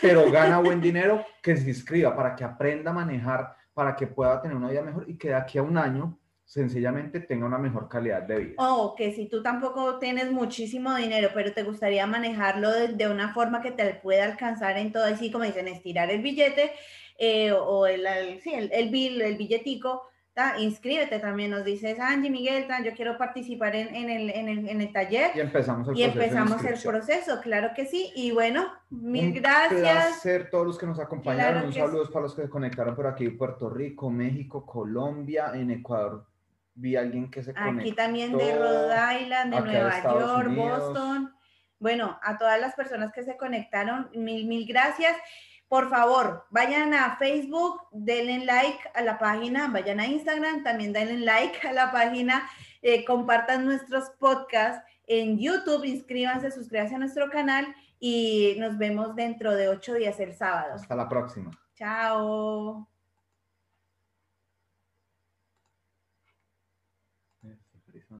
[SPEAKER 14] pero gana buen [LAUGHS] dinero, que se inscriba para que aprenda a manejar, para que pueda tener una vida mejor y que de aquí a un año sencillamente tenga una mejor calidad de vida.
[SPEAKER 13] O que si tú tampoco tienes muchísimo dinero, pero te gustaría manejarlo de, de una forma que te pueda alcanzar en todo, así como dicen, estirar el billete eh, o el, el- sí, el, el bill, el billetico, ta, inscríbete también, nos dices, Angie, Miguel, ta, yo quiero participar en, en el, en, el, en el taller.
[SPEAKER 14] Y empezamos el
[SPEAKER 13] Y
[SPEAKER 14] proceso de
[SPEAKER 13] empezamos el proceso, claro que sí. Y bueno, mil
[SPEAKER 14] Un
[SPEAKER 13] gracias.
[SPEAKER 14] placer todos los que nos acompañaron.
[SPEAKER 13] Claro
[SPEAKER 14] Un saludo para los que se conectaron por aquí, Puerto Rico, México, Colombia, en Ecuador. Vi a alguien que se conectó.
[SPEAKER 13] Aquí también de Rhode Island, de
[SPEAKER 14] de
[SPEAKER 13] Nueva
[SPEAKER 14] Estados
[SPEAKER 13] York,
[SPEAKER 14] Unidos.
[SPEAKER 13] Boston. Bueno, a todas las personas que se conectaron, mil, mil gracias. Por favor, vayan a Facebook, denle like a la página, vayan a Instagram, también denle like a la página, eh, compartan nuestros podcasts en YouTube. Inscríbanse, suscríbanse a nuestro canal y nos vemos dentro de ocho días el sábado.
[SPEAKER 14] Hasta la próxima.
[SPEAKER 13] Chao.